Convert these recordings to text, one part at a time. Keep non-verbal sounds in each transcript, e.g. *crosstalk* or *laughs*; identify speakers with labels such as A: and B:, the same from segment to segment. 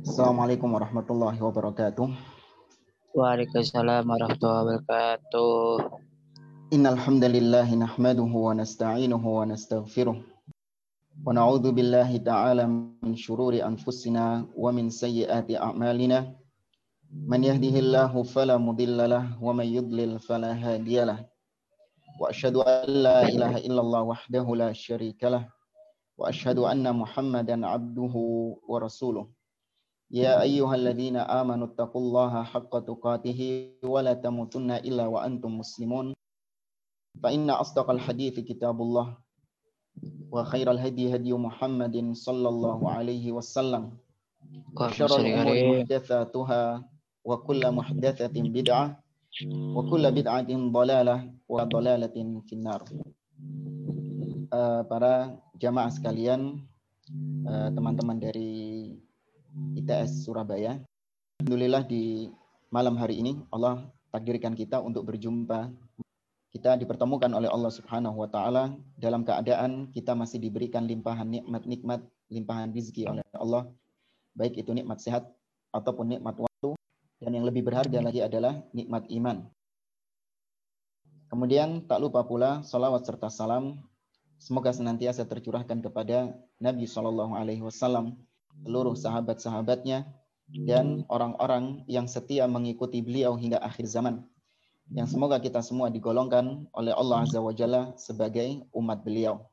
A: Assalamualaikum warahmatullahi wabarakatuh.
B: Waalaikumsalam warahmatullahi wabarakatuh.
A: Innal hamdalillah nahmaduhu wa nasta'inuhu wa nastaghfiruh. Wa na'udzu billahi ta'ala min shururi anfusina wa min sayyiati a'malina. Man yahdihillahu fala mudilla lahu wa man yudlil fala hadiyalah. Wa asyhadu an la ilaha illallah wahdahu la syarika lah. Wa asyhadu anna Muhammadan abduhu wa rasuluh. يا أيها الذين آمنوا اتقوا الله حق تقاته ولا تموتن إلا وأنتم مسلمون. فإن أصدق الحديث كتاب الله وخير الهدي هدي محمد صلى الله عليه وسلم. وشر الأمور محدثاتها وكل محدثة بدعة وكل بدعة ضلالة وضلالة في النار. para jamaah sekalian teman-teman dari ITS Surabaya. Alhamdulillah di malam hari ini Allah takdirkan kita untuk berjumpa. Kita dipertemukan oleh Allah Subhanahu wa taala dalam keadaan kita masih diberikan limpahan nikmat-nikmat, limpahan rezeki oleh Allah. Baik itu nikmat sehat ataupun nikmat waktu dan yang lebih berharga lagi adalah nikmat iman. Kemudian tak lupa pula salawat serta salam semoga senantiasa tercurahkan kepada Nabi Shallallahu alaihi wasallam seluruh sahabat-sahabatnya, dan orang-orang yang setia mengikuti beliau hingga akhir zaman. Yang semoga kita semua digolongkan oleh Allah Azza wa Jalla sebagai umat beliau.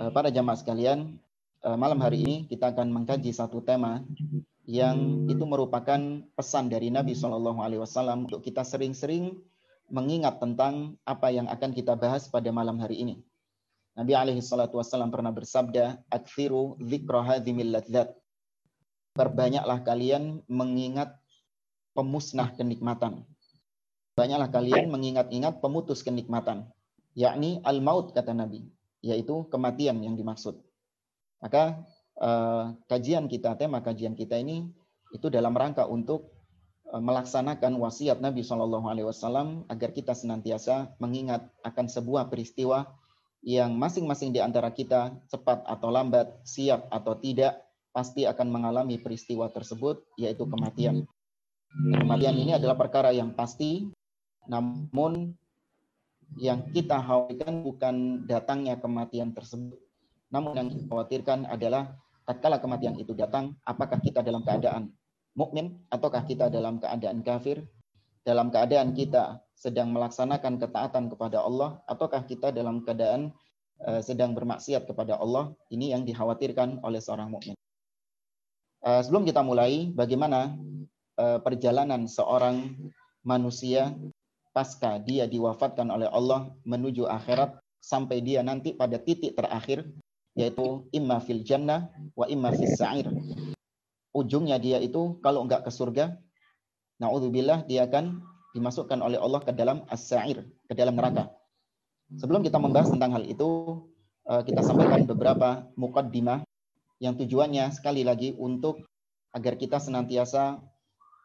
A: Eh, para jamaah sekalian, eh, malam hari ini kita akan mengkaji satu tema yang itu merupakan pesan dari Nabi Shallallahu Alaihi Wasallam untuk kita sering-sering mengingat tentang apa yang akan kita bahas pada malam hari ini. Nabi alaihi salatu wasallam pernah bersabda, "Aktsiru dzikra hadzimil ladzat." Perbanyaklah kalian mengingat pemusnah kenikmatan. Banyaklah kalian mengingat-ingat pemutus kenikmatan, yakni al-maut kata Nabi, yaitu kematian yang dimaksud. Maka uh, kajian kita, tema kajian kita ini itu dalam rangka untuk uh, melaksanakan wasiat Nabi Shallallahu Alaihi Wasallam agar kita senantiasa mengingat akan sebuah peristiwa yang masing-masing di antara kita cepat atau lambat, siap atau tidak, pasti akan mengalami peristiwa tersebut, yaitu kematian. Kematian ini adalah perkara yang pasti, namun yang kita khawatirkan bukan datangnya kematian tersebut, namun yang kita khawatirkan adalah tatkala kematian itu datang, apakah kita dalam keadaan mukmin ataukah kita dalam keadaan kafir, dalam keadaan kita sedang melaksanakan ketaatan kepada Allah ataukah kita dalam keadaan uh, sedang bermaksiat kepada Allah ini yang dikhawatirkan oleh seorang mukmin. Uh, sebelum kita mulai bagaimana uh, perjalanan seorang manusia pasca dia diwafatkan oleh Allah menuju akhirat sampai dia nanti pada titik terakhir yaitu imma fil jannah wa imma fis sa'ir. Ujungnya dia itu kalau enggak ke surga, naudzubillah dia akan dimasukkan oleh Allah ke dalam as-sa'ir, ke dalam neraka. Sebelum kita membahas tentang hal itu, eh, kita sampaikan beberapa mukaddimah yang tujuannya sekali lagi untuk agar kita senantiasa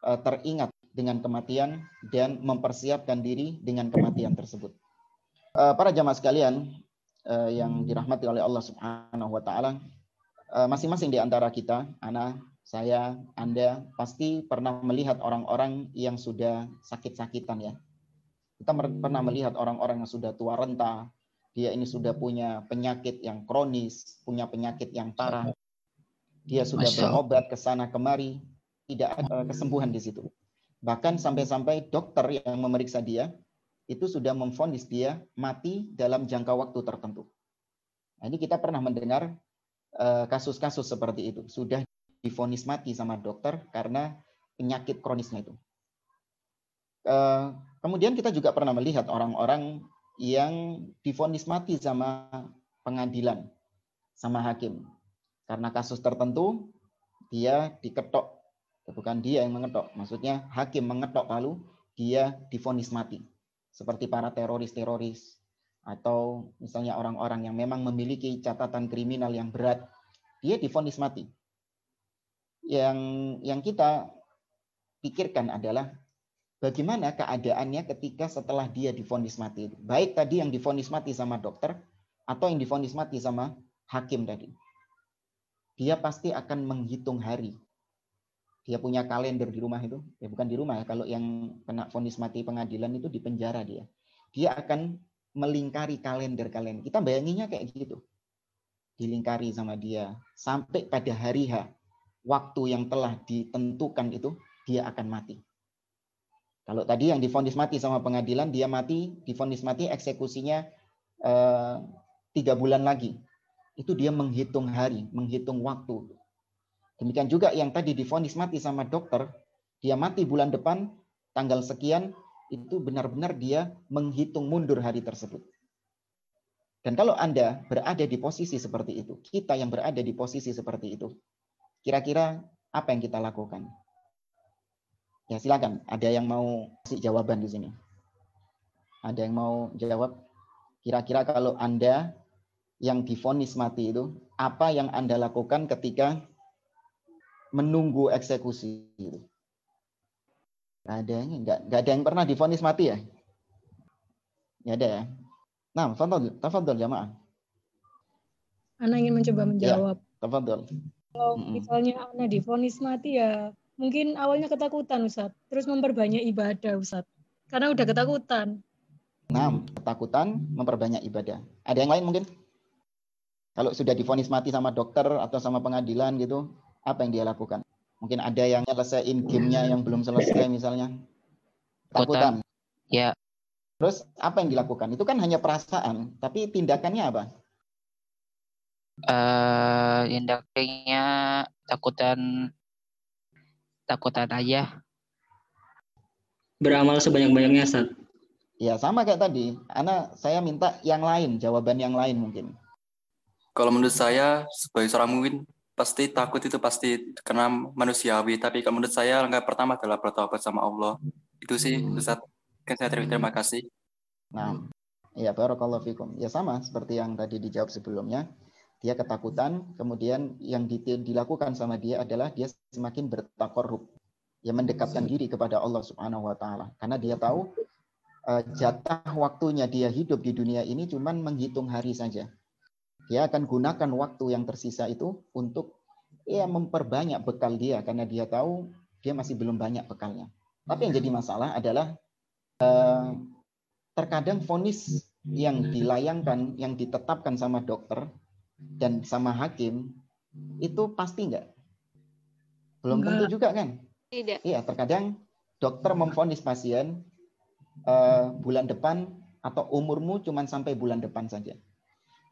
A: eh, teringat dengan kematian dan mempersiapkan diri dengan kematian tersebut. Eh, para jamaah sekalian yang dirahmati oleh Allah Subhanahu wa taala, masing-masing di antara kita, anak saya, Anda pasti pernah melihat orang-orang yang sudah sakit-sakitan ya. Kita pernah melihat orang-orang yang sudah tua renta, dia ini sudah punya penyakit yang kronis, punya penyakit yang parah. Dia sudah berobat ke sana kemari, tidak ada kesembuhan di situ. Bahkan sampai-sampai dokter yang memeriksa dia itu sudah memfonis dia mati dalam jangka waktu tertentu. Nah, ini kita pernah mendengar eh, kasus-kasus seperti itu. Sudah difonis mati sama dokter karena penyakit kronisnya itu. Eh, kemudian kita juga pernah melihat orang-orang yang difonis mati sama pengadilan, sama hakim. Karena kasus tertentu, dia diketok. Bukan dia yang mengetok, maksudnya hakim mengetok lalu dia difonis mati. Seperti para teroris-teroris, atau misalnya orang-orang yang memang memiliki catatan kriminal yang berat, dia difonis mati yang yang kita pikirkan adalah bagaimana keadaannya ketika setelah dia difonis mati. Baik tadi yang difonis mati sama dokter atau yang difonis mati sama hakim tadi. Dia pasti akan menghitung hari. dia punya kalender di rumah itu, ya bukan di rumah ya, kalau yang kena vonis mati pengadilan itu di penjara dia. Dia akan melingkari kalender-kalender. Kita bayanginnya kayak gitu. Dilingkari sama dia sampai pada hari H, waktu yang telah ditentukan itu dia akan mati. Kalau tadi yang difonis mati sama pengadilan, dia mati, difonis mati, eksekusinya eh, tiga bulan lagi. Itu dia menghitung hari, menghitung waktu. Demikian juga yang tadi difonis mati sama dokter, dia mati bulan depan, tanggal sekian, itu benar-benar dia menghitung mundur hari tersebut. Dan kalau Anda berada di posisi seperti itu, kita yang berada di posisi seperti itu, kira-kira apa yang kita lakukan? Ya silakan, ada yang mau kasih jawaban di sini. Ada yang mau jawab? Kira-kira kalau Anda yang difonis mati itu, apa yang Anda lakukan ketika menunggu eksekusi itu. Gak ada yang nggak nggak ada yang pernah difonis mati ya? Nggak ada ya. Nah, tafadhol, tafadhol jamaah.
C: Anak ingin mencoba menjawab.
A: Ya, tafadhol.
C: Kalau misalnya anak difonis mati ya mungkin awalnya ketakutan Ustaz, terus memperbanyak ibadah Ustaz. Karena udah ketakutan.
A: Nah, ketakutan memperbanyak ibadah. Ada yang lain mungkin? Kalau sudah difonis mati sama dokter atau sama pengadilan gitu, apa yang dia lakukan? Mungkin ada yang nyelesain gamenya yang belum selesai misalnya. Takutan.
B: Ya.
A: Terus apa yang dilakukan? Itu kan hanya perasaan, tapi tindakannya apa?
B: Uh, tindakannya takutan takutan aja.
D: Beramal sebanyak-banyaknya, Ustaz.
A: Ya, sama kayak tadi. Ana saya minta yang lain, jawaban yang lain mungkin.
E: Kalau menurut saya sebagai seorang mungkin pasti takut itu pasti karena manusiawi tapi kalau menurut saya langkah pertama adalah bertobat sama Allah itu sih hmm. Ustaz kan saya terima, terima kasih
A: nah ya barakallahu fikum ya sama seperti yang tadi dijawab sebelumnya dia ketakutan kemudian yang dilakukan sama dia adalah dia semakin bertakorup ya mendekatkan diri kepada Allah Subhanahu wa taala. Karena dia tahu uh, jatah waktunya dia hidup di dunia ini cuman menghitung hari saja. Dia akan gunakan waktu yang tersisa itu untuk ya memperbanyak bekal dia. Karena dia tahu dia masih belum banyak bekalnya. Tapi yang jadi masalah adalah eh, terkadang vonis yang dilayangkan, yang ditetapkan sama dokter dan sama hakim itu pasti enggak? Belum tentu juga kan?
C: Tidak.
A: Iya, terkadang dokter memvonis pasien uh, bulan depan atau umurmu cuma sampai bulan depan saja.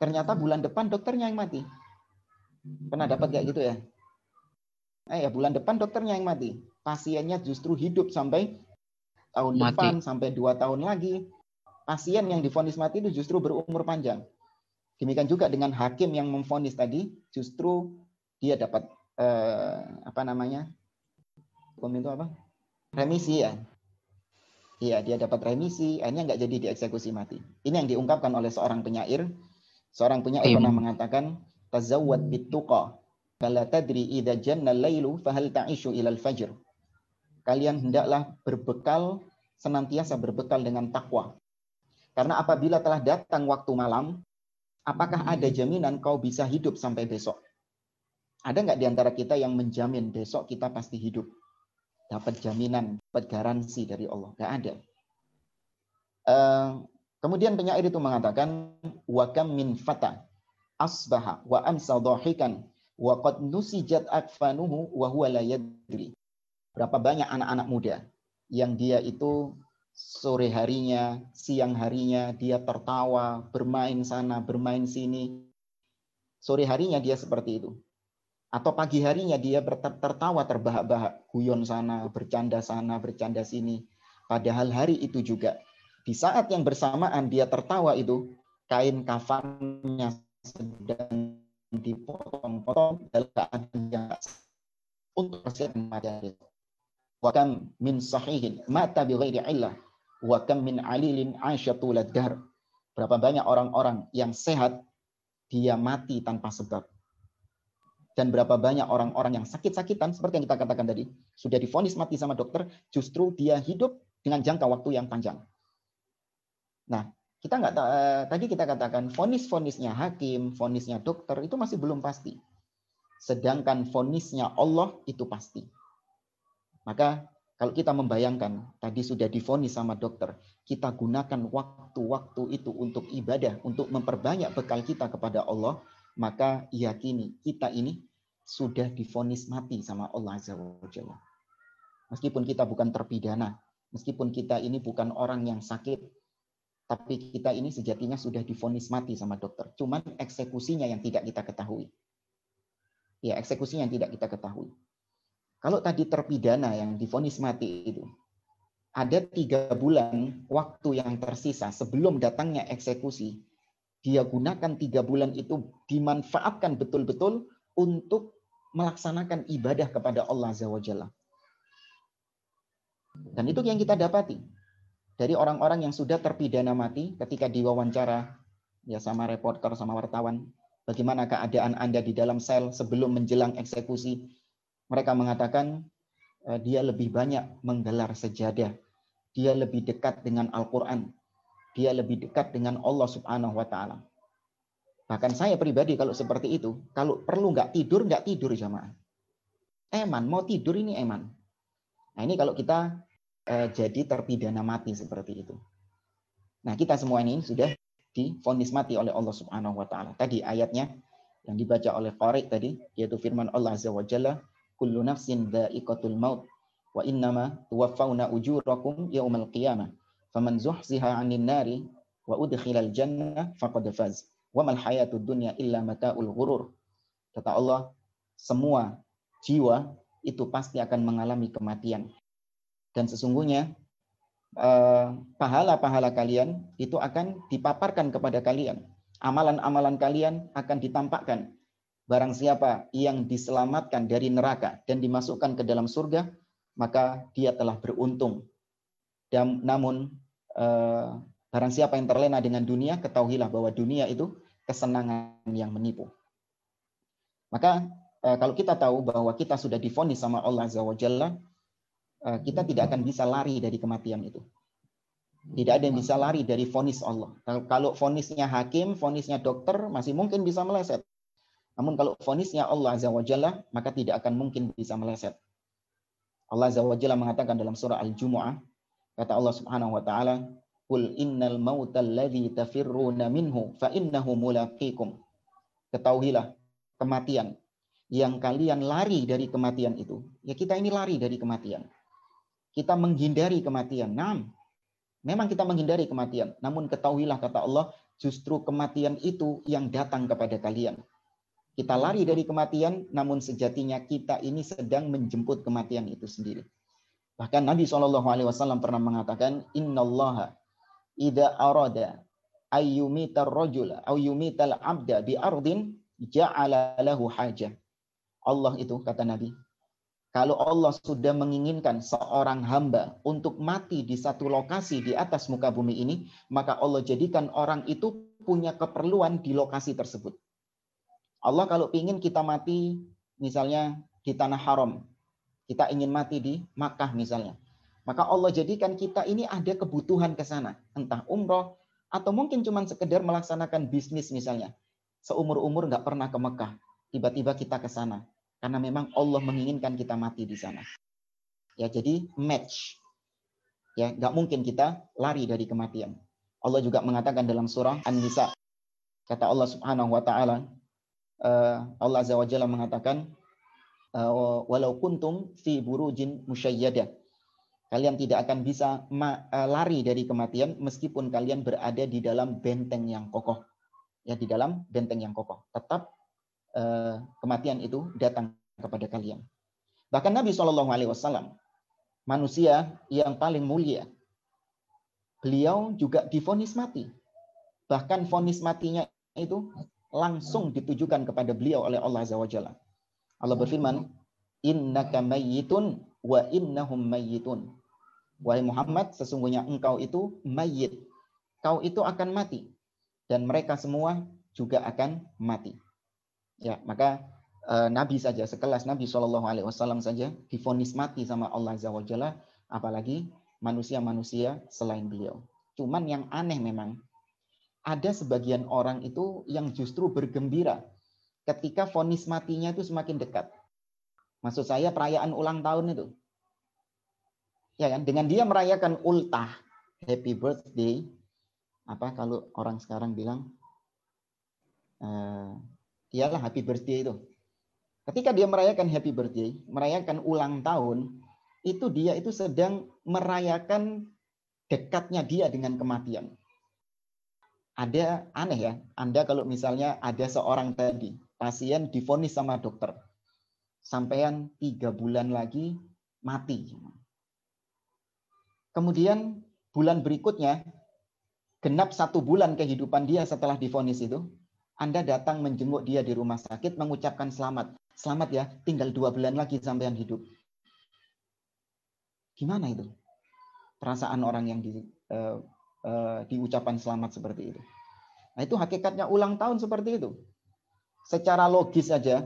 A: Ternyata bulan depan dokternya yang mati. Pernah dapat kayak gitu ya? Eh ya bulan depan dokternya yang mati. Pasiennya justru hidup sampai tahun mati. depan sampai dua tahun lagi. Pasien yang difonis mati itu justru berumur panjang. Demikian juga dengan hakim yang memfonis tadi, justru dia dapat eh, apa namanya? Hukum itu apa? Remisi ya. Iya, dia dapat remisi, akhirnya nggak jadi dieksekusi mati. Ini yang diungkapkan oleh seorang penyair Seorang penyair pernah mengatakan, "Tazawwad bituqa, kala tadri idza janna lailu fahal ta'ishu ilal fajr." Kalian hendaklah berbekal senantiasa berbekal dengan takwa. Karena apabila telah datang waktu malam, apakah ada jaminan kau bisa hidup sampai besok? Ada nggak di antara kita yang menjamin besok kita pasti hidup? Dapat jaminan, dapat garansi dari Allah. Nggak ada. Uh, Kemudian penyair itu mengatakan wa kam min fata asbaha wa amsa dhahikan wa qad nusijat akfanuhu wa huwa la yadri. Berapa banyak anak-anak muda yang dia itu sore harinya, siang harinya dia tertawa, bermain sana, bermain sini. Sore harinya dia seperti itu. Atau pagi harinya dia tertawa terbahak-bahak, guyon sana, bercanda sana, bercanda sini. Padahal hari itu juga di saat yang bersamaan dia tertawa itu, kain kafannya sedang dipotong-potong dalam keadaan yang untuk persiapan mati Wa kam min sahihin mata bi ghairi illah wa min alilin aisyatul dahr. Berapa banyak orang-orang yang sehat dia mati tanpa sebab. Dan berapa banyak orang-orang yang sakit-sakitan seperti yang kita katakan tadi, sudah difonis mati sama dokter, justru dia hidup dengan jangka waktu yang panjang. Nah, kita nggak eh, tadi kita katakan fonis-fonisnya hakim, fonisnya dokter itu masih belum pasti. Sedangkan fonisnya Allah itu pasti. Maka kalau kita membayangkan tadi sudah difonis sama dokter, kita gunakan waktu-waktu itu untuk ibadah, untuk memperbanyak bekal kita kepada Allah, maka yakini kita ini sudah difonis mati sama Allah Azza wa Jalla. Meskipun kita bukan terpidana, meskipun kita ini bukan orang yang sakit, tapi kita ini sejatinya sudah difonis mati sama dokter. Cuman eksekusinya yang tidak kita ketahui. Ya, eksekusinya yang tidak kita ketahui. Kalau tadi terpidana yang difonis mati itu, ada tiga bulan waktu yang tersisa sebelum datangnya eksekusi, dia gunakan tiga bulan itu dimanfaatkan betul-betul untuk melaksanakan ibadah kepada Allah Azza. Dan itu yang kita dapati dari orang-orang yang sudah terpidana mati ketika diwawancara ya sama reporter sama wartawan bagaimana keadaan Anda di dalam sel sebelum menjelang eksekusi mereka mengatakan uh, dia lebih banyak menggelar sejadah. Dia lebih dekat dengan Al-Quran. Dia lebih dekat dengan Allah Subhanahu wa Ta'ala. Bahkan saya pribadi kalau seperti itu, kalau perlu nggak tidur, nggak tidur jamaah. Eman, mau tidur ini eman. Nah ini kalau kita uh, jadi terpidana mati seperti itu. Nah kita semua ini sudah difonis mati oleh Allah Subhanahu Wa Taala. Tadi ayatnya yang dibaca oleh Farid tadi, yaitu firman Allah Azza wa Jalla, kullu nafsin dha'iqatul maut wa innama tuwaffawna ujurakum yaumal qiyamah. Faman zuhziha 'anil nari wa udkhilal jannah faqad faz. Wa mal hayatud dunya illa mata'ul ghurur. Kata Allah semua jiwa itu pasti akan mengalami kematian. Dan sesungguhnya eh, pahala-pahala kalian itu akan dipaparkan kepada kalian. Amalan-amalan kalian akan ditampakkan Barang siapa yang diselamatkan dari neraka dan dimasukkan ke dalam surga, maka dia telah beruntung. Dan namun eh, barang siapa yang terlena dengan dunia, ketahuilah bahwa dunia itu kesenangan yang menipu. Maka eh, kalau kita tahu bahwa kita sudah difonis sama Allah Azza Jalla, eh, kita tidak akan bisa lari dari kematian itu. Tidak ada yang bisa lari dari fonis Allah. Kalau fonisnya hakim, fonisnya dokter, masih mungkin bisa meleset. Namun kalau fonisnya Allah Azza wa Jalla, maka tidak akan mungkin bisa meleset. Allah Azza wa Jalla mengatakan dalam surah Al-Jumu'ah, kata Allah Subhanahu wa taala, "Qul innal mautal ladzi tafirruna minhu fa innahu mulaqikum." Ketahuilah kematian yang kalian lari dari kematian itu. Ya kita ini lari dari kematian. Kita menghindari kematian. Nah, memang kita menghindari kematian. Namun ketahuilah kata Allah, justru kematian itu yang datang kepada kalian. Kita lari dari kematian, namun sejatinya kita ini sedang menjemput kematian itu sendiri. Bahkan Nabi Shallallahu Alaihi Wasallam pernah mengatakan, Inna Allah ida arada ayyumitar rajula ayyumital abda bi ardin ja'ala lahu hajah. Allah itu kata Nabi, kalau Allah sudah menginginkan seorang hamba untuk mati di satu lokasi di atas muka bumi ini, maka Allah jadikan orang itu punya keperluan di lokasi tersebut. Allah kalau ingin kita mati misalnya di tanah haram, kita ingin mati di Makkah misalnya, maka Allah jadikan kita ini ada kebutuhan ke sana, entah umroh atau mungkin cuma sekedar melaksanakan bisnis misalnya. Seumur-umur nggak pernah ke Mekah, tiba-tiba kita ke sana karena memang Allah menginginkan kita mati di sana. Ya, jadi match. Ya, nggak mungkin kita lari dari kematian. Allah juga mengatakan dalam surah An-Nisa kata Allah Subhanahu wa taala Allah Azza wa Jalla mengatakan eh, walau kuntum fi burujin musyayyadah kalian tidak akan bisa eh, lari dari kematian meskipun kalian berada di dalam benteng yang kokoh. Ya di dalam benteng yang kokoh. Tetap kematian itu datang kepada kalian. Bahkan Nabi Shallallahu Alaihi Wasallam manusia yang paling mulia beliau juga difonis mati. Bahkan fonis matinya itu langsung ditujukan kepada beliau oleh Allah Azza wa Jalla. Allah berfirman, "Innaka mayyitun wa innahum mayyitun." Wahai Muhammad, sesungguhnya engkau itu mayit. Kau itu akan mati dan mereka semua juga akan mati. Ya, maka e, Nabi saja sekelas Nabi Shallallahu alaihi wasallam saja difonis mati sama Allah Azza wa Jalla, apalagi manusia-manusia selain beliau. Cuman yang aneh memang ada sebagian orang itu yang justru bergembira ketika vonis matinya itu semakin dekat. Maksud saya perayaan ulang tahun itu. Ya kan? Dengan dia merayakan ultah, happy birthday, apa kalau orang sekarang bilang uh, iyalah happy birthday itu. Ketika dia merayakan happy birthday, merayakan ulang tahun, itu dia itu sedang merayakan dekatnya dia dengan kematian. Ada aneh ya, Anda kalau misalnya ada seorang tadi, pasien difonis sama dokter, sampean tiga bulan lagi mati. Kemudian bulan berikutnya genap satu bulan kehidupan dia setelah difonis itu, Anda datang menjenguk dia di rumah sakit, mengucapkan selamat. Selamat ya, tinggal dua bulan lagi sampean hidup. Gimana itu? Perasaan orang yang di, uh, uh, diucapan selamat seperti itu. Nah itu hakikatnya ulang tahun seperti itu. Secara logis saja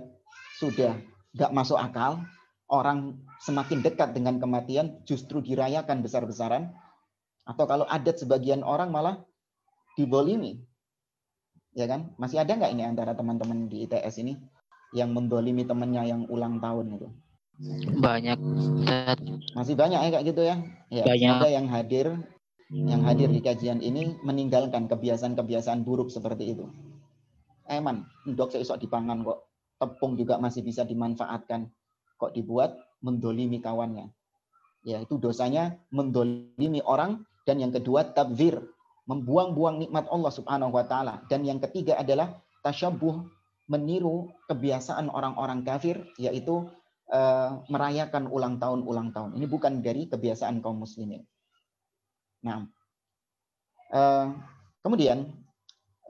A: sudah nggak masuk akal. Orang semakin dekat dengan kematian justru dirayakan besar-besaran atau kalau adat sebagian orang malah dibolimi. Ya kan? Masih ada nggak ini antara teman-teman di ITS ini yang mendolimi temannya yang ulang tahun itu?
B: Banyak.
A: Masih banyak ya kayak gitu ya? ya
B: banyak.
A: Ada yang hadir yang hadir di kajian ini meninggalkan kebiasaan-kebiasaan buruk seperti itu. Eman, saya esok dipangan kok. Tepung juga masih bisa dimanfaatkan. Kok dibuat mendolimi kawannya. Ya, itu dosanya mendolimi orang dan yang kedua tabzir, membuang-buang nikmat Allah Subhanahu wa taala. Dan yang ketiga adalah tasyabuh, meniru kebiasaan orang-orang kafir yaitu uh, merayakan ulang tahun ulang tahun. Ini bukan dari kebiasaan kaum muslimin. Nah, uh, kemudian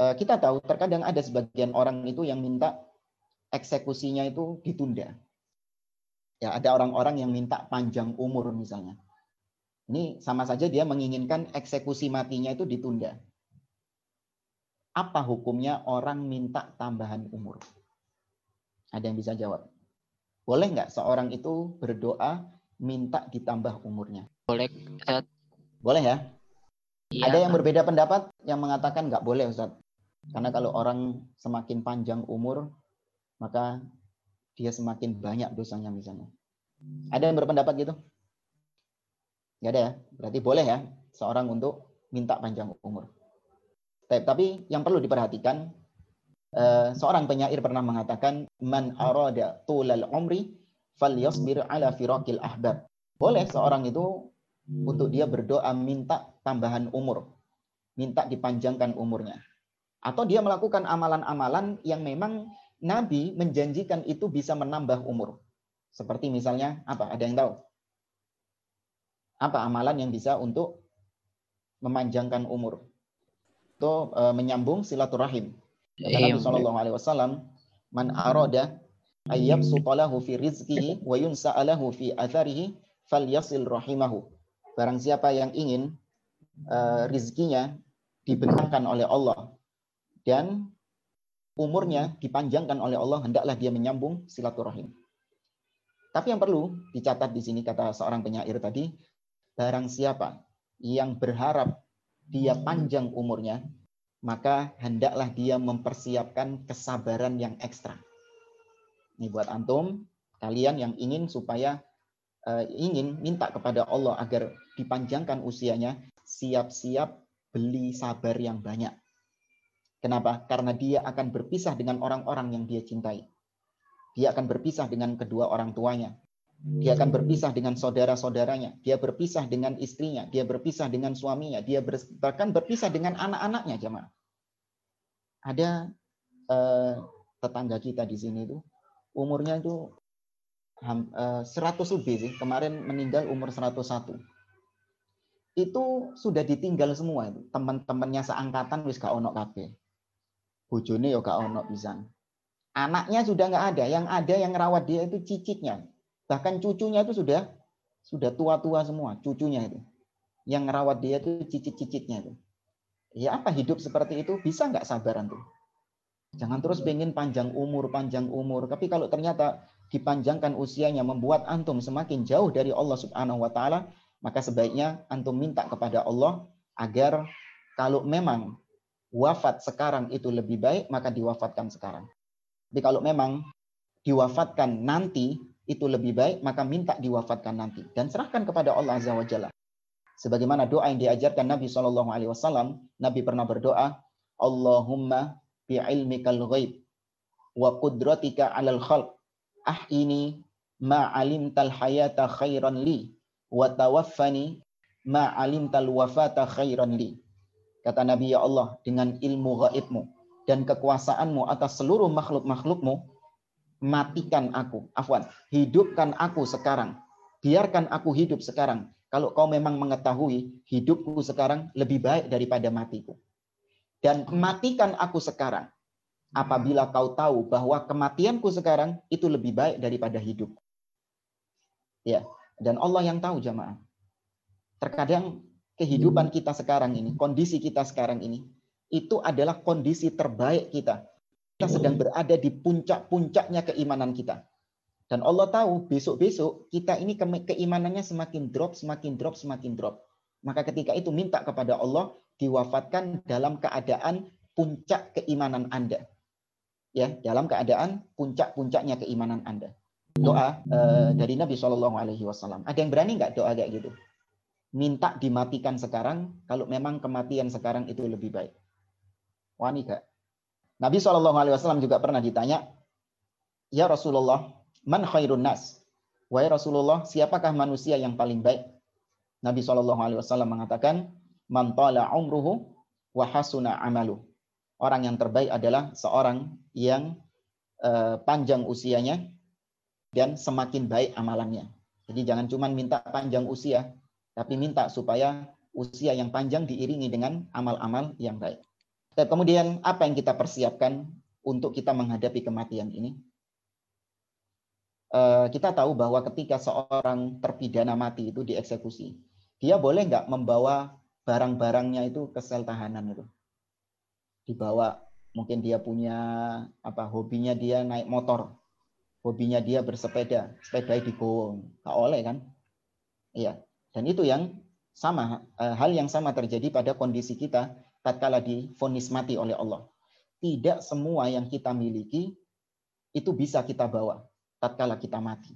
A: uh, kita tahu terkadang ada sebagian orang itu yang minta eksekusinya itu ditunda. Ya, ada orang-orang yang minta panjang umur misalnya. Ini sama saja dia menginginkan eksekusi matinya itu ditunda. Apa hukumnya orang minta tambahan umur? Ada yang bisa jawab? Boleh nggak seorang itu berdoa minta ditambah umurnya?
B: Boleh.
A: Boleh ya?
B: Iya,
A: Ada yang berbeda pendapat yang mengatakan nggak boleh, Ustaz. Karena kalau orang semakin panjang umur, maka dia semakin banyak dosanya misalnya. Ada yang berpendapat gitu? Nggak ada ya? Berarti boleh ya seorang untuk minta panjang umur. Tapi yang perlu diperhatikan, eh, seorang penyair pernah mengatakan, Man arada tulal umri fal yasbir ala firakil ahbab. Boleh seorang itu untuk dia berdoa minta tambahan umur. Minta dipanjangkan umurnya. Atau dia melakukan amalan-amalan yang memang Nabi menjanjikan itu bisa menambah umur. Seperti misalnya apa? Ada yang tahu? Apa amalan yang bisa untuk memanjangkan umur? Itu e, menyambung silaturahim. Kata Nabi iya. Shallallahu Alaihi Wasallam, man arada ayyab sutalahu fi rizqihi wa yunsa'alahu fi atharihi falyasil rahimahu. Barang siapa yang ingin uh, rizkinya dibentangkan oleh Allah dan umurnya dipanjangkan oleh Allah, hendaklah dia menyambung silaturahim. Tapi yang perlu dicatat di sini kata seorang penyair tadi, barang siapa yang berharap dia panjang umurnya, maka hendaklah dia mempersiapkan kesabaran yang ekstra. Ini buat antum, kalian yang ingin supaya uh, ingin minta kepada Allah agar dipanjangkan usianya, siap-siap beli sabar yang banyak. Kenapa? Karena dia akan berpisah dengan orang-orang yang dia cintai. Dia akan berpisah dengan kedua orang tuanya. Dia akan berpisah dengan saudara-saudaranya. Dia berpisah dengan istrinya. Dia berpisah dengan suaminya. Dia ber, bahkan berpisah dengan anak-anaknya, jemaah. Ada uh, tetangga kita di sini itu umurnya itu eh, 100 lebih sih. Kemarin meninggal umur 101. Itu sudah ditinggal semua. Teman-temannya seangkatan wis gak ono kabeh. Bojone ya gak ono pisan. Anaknya sudah nggak ada. Yang ada yang rawat dia itu cicitnya Bahkan cucunya itu sudah sudah tua-tua semua, cucunya itu. Yang ngerawat dia itu cicit-cicitnya itu. Ya apa hidup seperti itu bisa nggak sabaran tuh? Jangan terus pengen panjang umur, panjang umur. Tapi kalau ternyata dipanjangkan usianya membuat antum semakin jauh dari Allah Subhanahu wa taala, maka sebaiknya antum minta kepada Allah agar kalau memang wafat sekarang itu lebih baik, maka diwafatkan sekarang. Tapi kalau memang diwafatkan nanti itu lebih baik, maka minta diwafatkan nanti dan serahkan kepada Allah Azza wa Jalla. Sebagaimana doa yang diajarkan Nabi Shallallahu Alaihi Wasallam, Nabi pernah berdoa, Allahumma bi ilmikal ghaib wa qudratika alal khalq ahini ma alimtal hayata khairan li wa tawaffani ma alimtal wafata khairan li. Kata Nabi ya Allah, dengan ilmu gaibmu dan kekuasaanmu atas seluruh makhluk-makhlukmu, matikan aku. Afwan, hidupkan aku sekarang. Biarkan aku hidup sekarang. Kalau kau memang mengetahui hidupku sekarang lebih baik daripada matiku. Dan matikan aku sekarang. Apabila kau tahu bahwa kematianku sekarang itu lebih baik daripada hidup. Ya, dan Allah yang tahu jamaah. Terkadang kehidupan kita sekarang ini, kondisi kita sekarang ini, itu adalah kondisi terbaik kita. Kita sedang berada di puncak-puncaknya keimanan kita. Dan Allah tahu besok-besok kita ini keimanannya semakin drop, semakin drop, semakin drop. Maka ketika itu minta kepada Allah diwafatkan dalam keadaan puncak keimanan Anda. Ya, dalam keadaan puncak-puncaknya keimanan Anda. Doa uh, dari Nabi Shallallahu Alaihi Wasallam. Ada yang berani nggak doa kayak gitu? Minta dimatikan sekarang, kalau memang kematian sekarang itu lebih baik. Wani gak? Nabi Shallallahu Alaihi Wasallam juga pernah ditanya, Ya Rasulullah, man khairun nas? Wahai Rasulullah, siapakah manusia yang paling baik? Nabi Shallallahu Alaihi Wasallam mengatakan, man tala umruhu wa hasuna amalu. Orang yang terbaik adalah seorang yang uh, panjang usianya dan semakin baik amalannya. Jadi jangan cuma minta panjang usia, tapi minta supaya usia yang panjang diiringi dengan amal-amal yang baik. Dan kemudian apa yang kita persiapkan untuk kita menghadapi kematian ini? Uh, kita tahu bahwa ketika seorang terpidana mati itu dieksekusi, dia boleh nggak membawa barang-barangnya itu ke sel tahanan itu dibawa mungkin dia punya apa hobinya dia naik motor hobinya dia bersepeda sepeda digowong nggak oleh kan? Iya. Dan itu yang sama eh, hal yang sama terjadi pada kondisi kita tatkala difonis mati oleh Allah. Tidak semua yang kita miliki itu bisa kita bawa tatkala kita mati.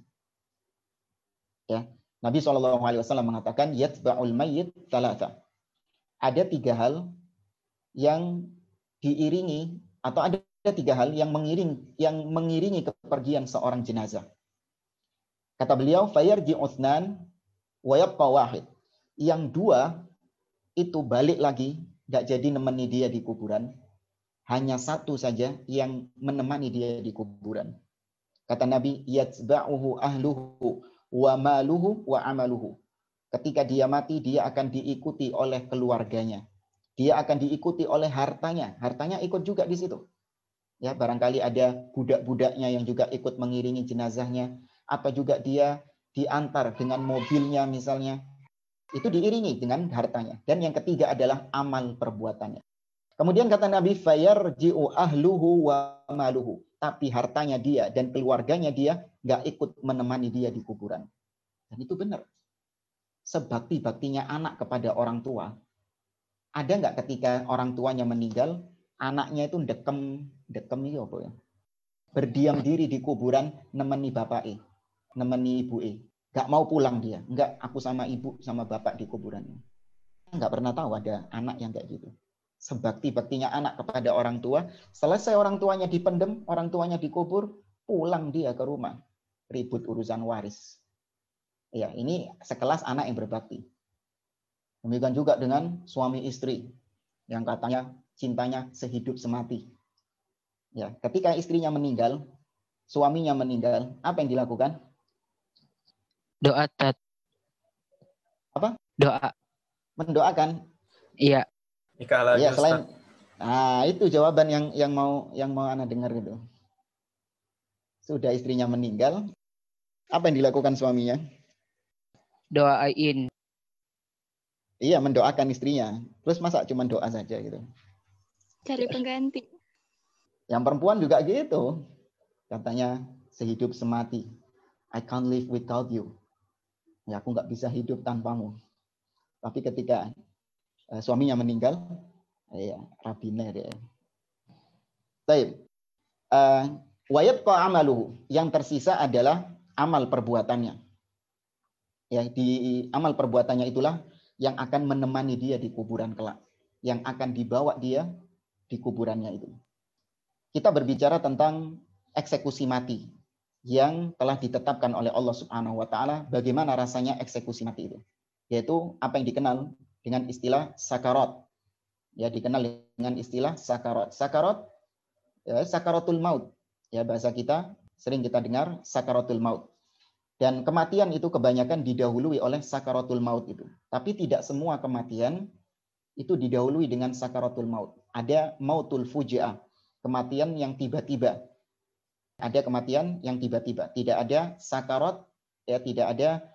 A: Ya. Nabi saw mengatakan yatba'ul mayyit talata ada tiga hal yang diiringi atau ada tiga hal yang mengiring yang mengiringi kepergian seorang jenazah. Kata beliau, fayarji uthnan wa yabqa wahid. Yang dua itu balik lagi, tidak jadi nemeni dia di kuburan. Hanya satu saja yang menemani dia di kuburan. Kata Nabi, yatsba'uhu ahluhu wa maluhu wa amaluhu. Ketika dia mati, dia akan diikuti oleh keluarganya. Dia akan diikuti oleh hartanya. Hartanya ikut juga di situ. Ya, barangkali ada budak-budaknya yang juga ikut mengiringi jenazahnya atau juga dia diantar dengan mobilnya misalnya. Itu diiringi dengan hartanya. Dan yang ketiga adalah amal perbuatannya. Kemudian kata Nabi, fayarji'u ahluhu wa maluhu. Tapi hartanya dia dan keluarganya dia nggak ikut menemani dia di kuburan. Dan itu benar sebakti-baktinya anak kepada orang tua. Ada nggak ketika orang tuanya meninggal, anaknya itu dekem, dekem itu apa ya? Berdiam diri di kuburan, nemeni bapak e, nemeni ibu e. Nggak mau pulang dia. Nggak, aku sama ibu, sama bapak di kuburan. Nggak pernah tahu ada anak yang kayak gitu. Sebakti-baktinya anak kepada orang tua, selesai orang tuanya dipendem, orang tuanya dikubur, pulang dia ke rumah. Ribut urusan waris Ya, ini sekelas anak yang berbakti. Demikian juga dengan suami istri yang katanya cintanya sehidup semati. Ya, ketika istrinya meninggal, suaminya meninggal, apa yang dilakukan?
B: Doa tat.
A: Apa?
B: Doa.
A: Mendoakan.
B: Iya.
D: Nikah lagi.
A: Iya, selain Nah, itu jawaban yang yang mau yang mau Anda dengar gitu. Sudah istrinya meninggal, apa yang dilakukan suaminya?
B: doain.
A: Iya, mendoakan istrinya. Terus masa cuma doa saja gitu.
F: Cari pengganti.
A: Yang perempuan juga gitu. Katanya sehidup semati. I can't live without you. Ya, aku nggak bisa hidup tanpamu. Tapi ketika uh, suaminya meninggal, ya, rabina dia. Baik. Uh, amaluhu. Yang tersisa adalah amal perbuatannya. Ya, di amal perbuatannya itulah yang akan menemani dia di kuburan kelak, yang akan dibawa dia di kuburannya itu. Kita berbicara tentang eksekusi mati yang telah ditetapkan oleh Allah Subhanahu wa taala. Bagaimana rasanya eksekusi mati itu? Yaitu apa yang dikenal dengan istilah sakarat. Ya dikenal dengan istilah sakarat. Sakarat ya, sakaratul maut. Ya bahasa kita sering kita dengar sakaratul maut. Dan kematian itu kebanyakan didahului oleh sakaratul maut itu. Tapi tidak semua kematian itu didahului dengan sakaratul maut. Ada mautul fujiah kematian yang tiba-tiba ada kematian yang tiba-tiba, tidak ada sakarat, ya tidak ada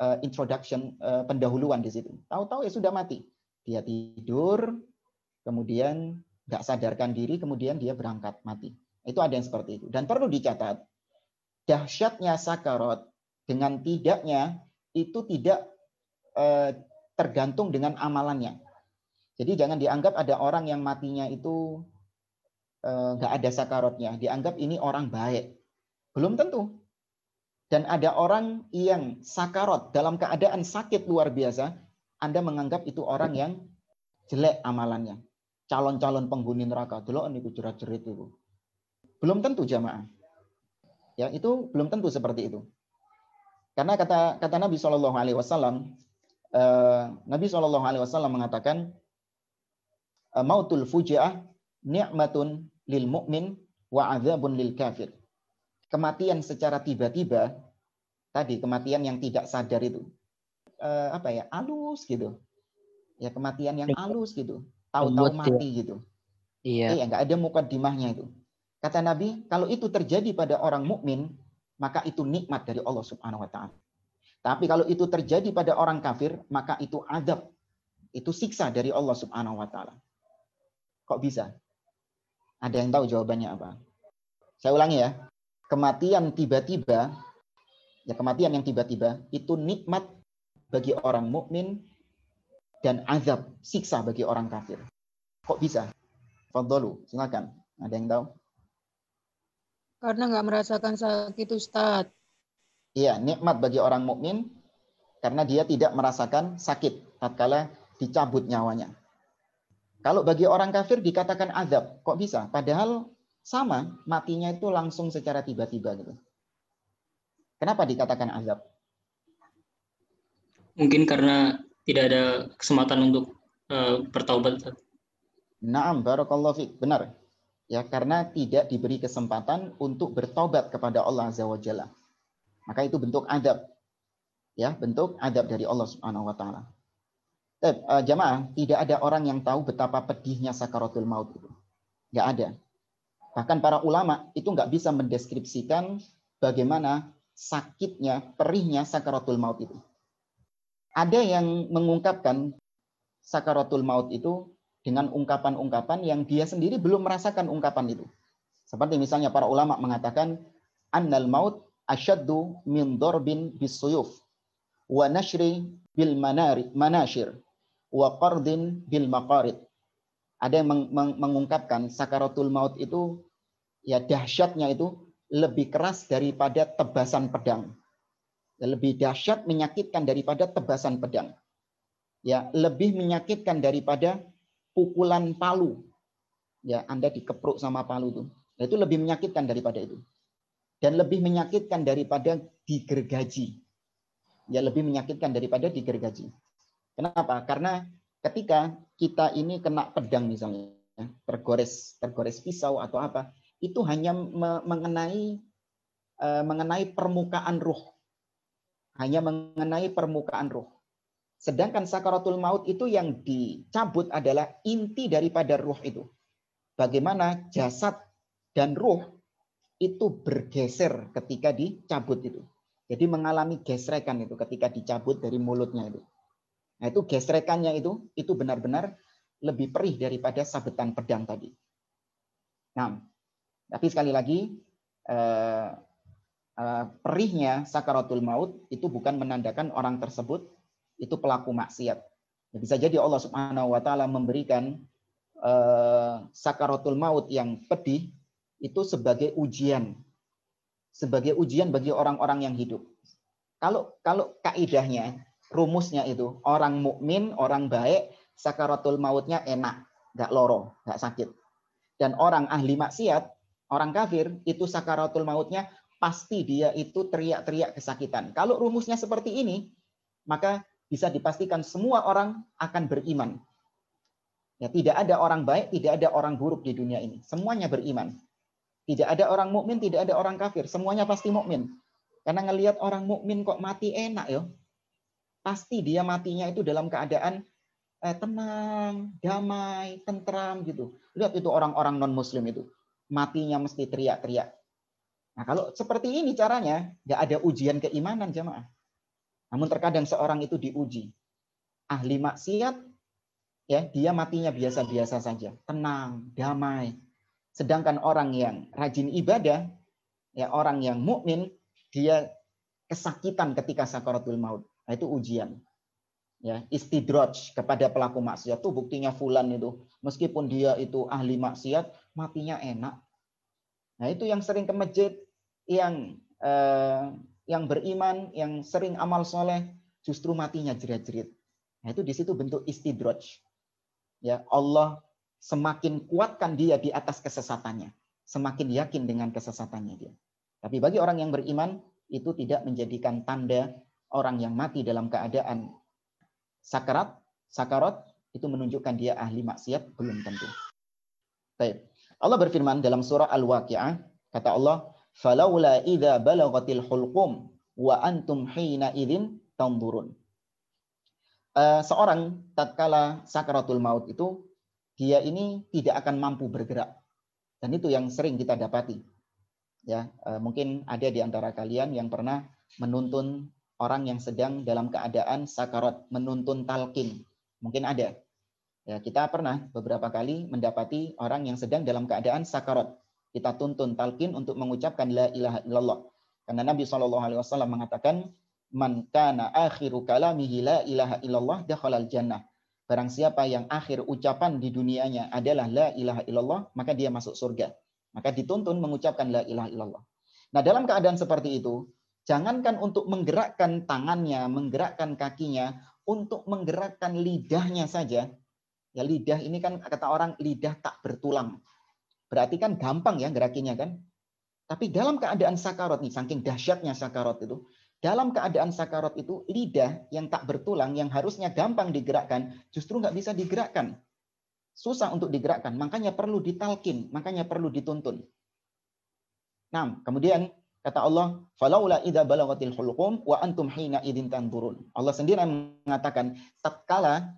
A: uh, introduction uh, pendahuluan di situ. Tahu-tahu ya sudah mati. Dia tidur, kemudian nggak sadarkan diri, kemudian dia berangkat mati. Itu ada yang seperti itu. Dan perlu dicatat, dahsyatnya sakarat dengan tidaknya itu tidak uh, tergantung dengan amalannya. Jadi jangan dianggap ada orang yang matinya itu Eh, nggak ada sakarotnya, dianggap ini orang baik. Belum tentu. Dan ada orang yang sakarot dalam keadaan sakit luar biasa, Anda menganggap itu orang yang jelek amalannya. Calon-calon penghuni neraka. Dulu ini jerat-jerit itu. Belum tentu jamaah. Ya, itu belum tentu seperti itu. Karena kata kata Nabi Shallallahu Alaihi Wasallam, eh, Nabi Shallallahu Alaihi Wasallam mengatakan, mautul fujiah ni'matun lil mukmin wa adzabun lil kafir. Kematian secara tiba-tiba tadi kematian yang tidak sadar itu uh, apa ya alus gitu. Ya kematian yang alus gitu. Tahu-tahu ya. mati gitu. Iya. Ya nggak ada mukadimahnya itu. Kata Nabi kalau itu terjadi pada orang mukmin maka itu nikmat dari Allah Subhanahu wa taala. Tapi kalau itu terjadi pada orang kafir maka itu adab. Itu siksa dari Allah Subhanahu wa taala. Kok bisa ada yang tahu jawabannya apa? Saya ulangi ya. Kematian tiba-tiba, ya kematian yang tiba-tiba itu nikmat bagi orang mukmin dan azab, siksa bagi orang kafir. Kok bisa? Fadolu, silakan. Ada yang tahu?
C: Karena nggak merasakan sakit Ustaz.
A: Iya, nikmat bagi orang mukmin karena dia tidak merasakan sakit tatkala dicabut nyawanya. Kalau bagi orang kafir dikatakan azab, kok bisa? Padahal sama, matinya itu langsung secara tiba-tiba gitu. Kenapa dikatakan azab?
D: Mungkin karena tidak ada kesempatan untuk uh, bertaubat.
A: Naam, barakallahu fiik. Benar. Ya, karena tidak diberi kesempatan untuk bertobat kepada Allah Azza wa Jalla. Maka itu bentuk adab. Ya, bentuk adab dari Allah Subhanahu wa taala. Eh, uh, jamaah, tidak ada orang yang tahu betapa pedihnya sakaratul maut itu. Nggak ada. Bahkan para ulama itu nggak bisa mendeskripsikan bagaimana sakitnya, perihnya sakaratul maut itu. Ada yang mengungkapkan sakaratul maut itu dengan ungkapan-ungkapan yang dia sendiri belum merasakan ungkapan itu. Seperti misalnya para ulama mengatakan annal maut asyaddu min darbin bisuyuf wa nashri bil manari manashir wa qardin bil maqarid. Ada yang meng meng mengungkapkan sakaratul maut itu ya dahsyatnya itu lebih keras daripada tebasan pedang. Ya, lebih dahsyat menyakitkan daripada tebasan pedang. Ya, lebih menyakitkan daripada pukulan palu. Ya, Anda dikepruk sama palu itu. Ya, itu lebih menyakitkan daripada itu. Dan lebih menyakitkan daripada digergaji. Ya, lebih menyakitkan daripada digergaji. Kenapa? Karena ketika kita ini kena pedang misalnya, tergores tergores pisau atau apa, itu hanya mengenai uh, mengenai permukaan ruh. Hanya mengenai permukaan ruh. Sedangkan sakaratul maut itu yang dicabut adalah inti daripada ruh itu. Bagaimana jasad dan ruh itu bergeser ketika dicabut itu. Jadi mengalami gesrekan itu ketika dicabut dari mulutnya itu. Nah itu gesrekannya itu itu benar-benar lebih perih daripada sabetan pedang tadi. Nah, tapi sekali lagi eh, eh, perihnya sakaratul maut itu bukan menandakan orang tersebut itu pelaku maksiat. Ya, bisa jadi Allah Subhanahu wa taala memberikan eh, sakaratul maut yang pedih itu sebagai ujian. sebagai ujian bagi orang-orang yang hidup. Kalau kalau kaidahnya, rumusnya itu orang mukmin, orang baik, sakaratul mautnya enak, nggak loro, nggak sakit. Dan orang ahli maksiat, orang kafir, itu sakaratul mautnya pasti dia itu teriak-teriak kesakitan. Kalau rumusnya seperti ini, maka bisa dipastikan semua orang akan beriman. Ya, tidak ada orang baik, tidak ada orang buruk di dunia ini. Semuanya beriman. Tidak ada orang mukmin, tidak ada orang kafir. Semuanya pasti mukmin. Karena ngelihat orang mukmin kok mati enak ya. Pasti dia matinya itu dalam keadaan eh, tenang, damai, tentram gitu. Lihat itu orang-orang non muslim itu. Matinya mesti teriak-teriak. Nah, kalau seperti ini caranya, nggak ada ujian keimanan jemaah. Namun terkadang seorang itu diuji. Ahli maksiat, ya dia matinya biasa-biasa saja, tenang, damai, Sedangkan orang yang rajin ibadah, ya orang yang mukmin, dia kesakitan ketika sakaratul maut. Nah, itu ujian. Ya, istidraj kepada pelaku maksiat itu buktinya fulan itu meskipun dia itu ahli maksiat matinya enak. Nah, itu yang sering ke masjid yang eh, yang beriman, yang sering amal soleh justru matinya jerit-jerit. Nah, itu di situ bentuk istidraj. Ya, Allah semakin kuatkan dia di atas kesesatannya. Semakin yakin dengan kesesatannya dia. Tapi bagi orang yang beriman, itu tidak menjadikan tanda orang yang mati dalam keadaan sakarat, sakarat itu menunjukkan dia ahli maksiat, belum tentu. Baik. Allah berfirman dalam surah Al-Waqi'ah, kata Allah, "Falaula idza balagatil hulqum wa antum hina idzin tanzurun." Uh, seorang tatkala sakaratul maut itu dia ini tidak akan mampu bergerak. Dan itu yang sering kita dapati. Ya, eh, mungkin ada di antara kalian yang pernah menuntun orang yang sedang dalam keadaan sakarat, menuntun talqin. Mungkin ada. Ya, kita pernah beberapa kali mendapati orang yang sedang dalam keadaan sakarat. Kita tuntun talqin untuk mengucapkan la ilaha illallah. Karena Nabi SAW mengatakan, Man kana akhiru kalamihi la ilaha illallah dakhalal jannah Barang siapa yang akhir ucapan di dunianya adalah la ilaha illallah, maka dia masuk surga. Maka dituntun mengucapkan la ilaha illallah. Nah, dalam keadaan seperti itu, jangankan untuk menggerakkan tangannya, menggerakkan kakinya, untuk menggerakkan lidahnya saja. Ya lidah ini kan kata orang lidah tak bertulang. Berarti kan gampang ya gerakinya kan. Tapi dalam keadaan sakarot nih, saking dahsyatnya sakarot itu, dalam keadaan sakarat itu lidah yang tak bertulang yang harusnya gampang digerakkan justru nggak bisa digerakkan susah untuk digerakkan makanya perlu ditalkin makanya perlu dituntun nah kemudian kata Allah falaula idza balagatil hulqum wa antum hina idzin tanzurun Allah sendiri mengatakan tatkala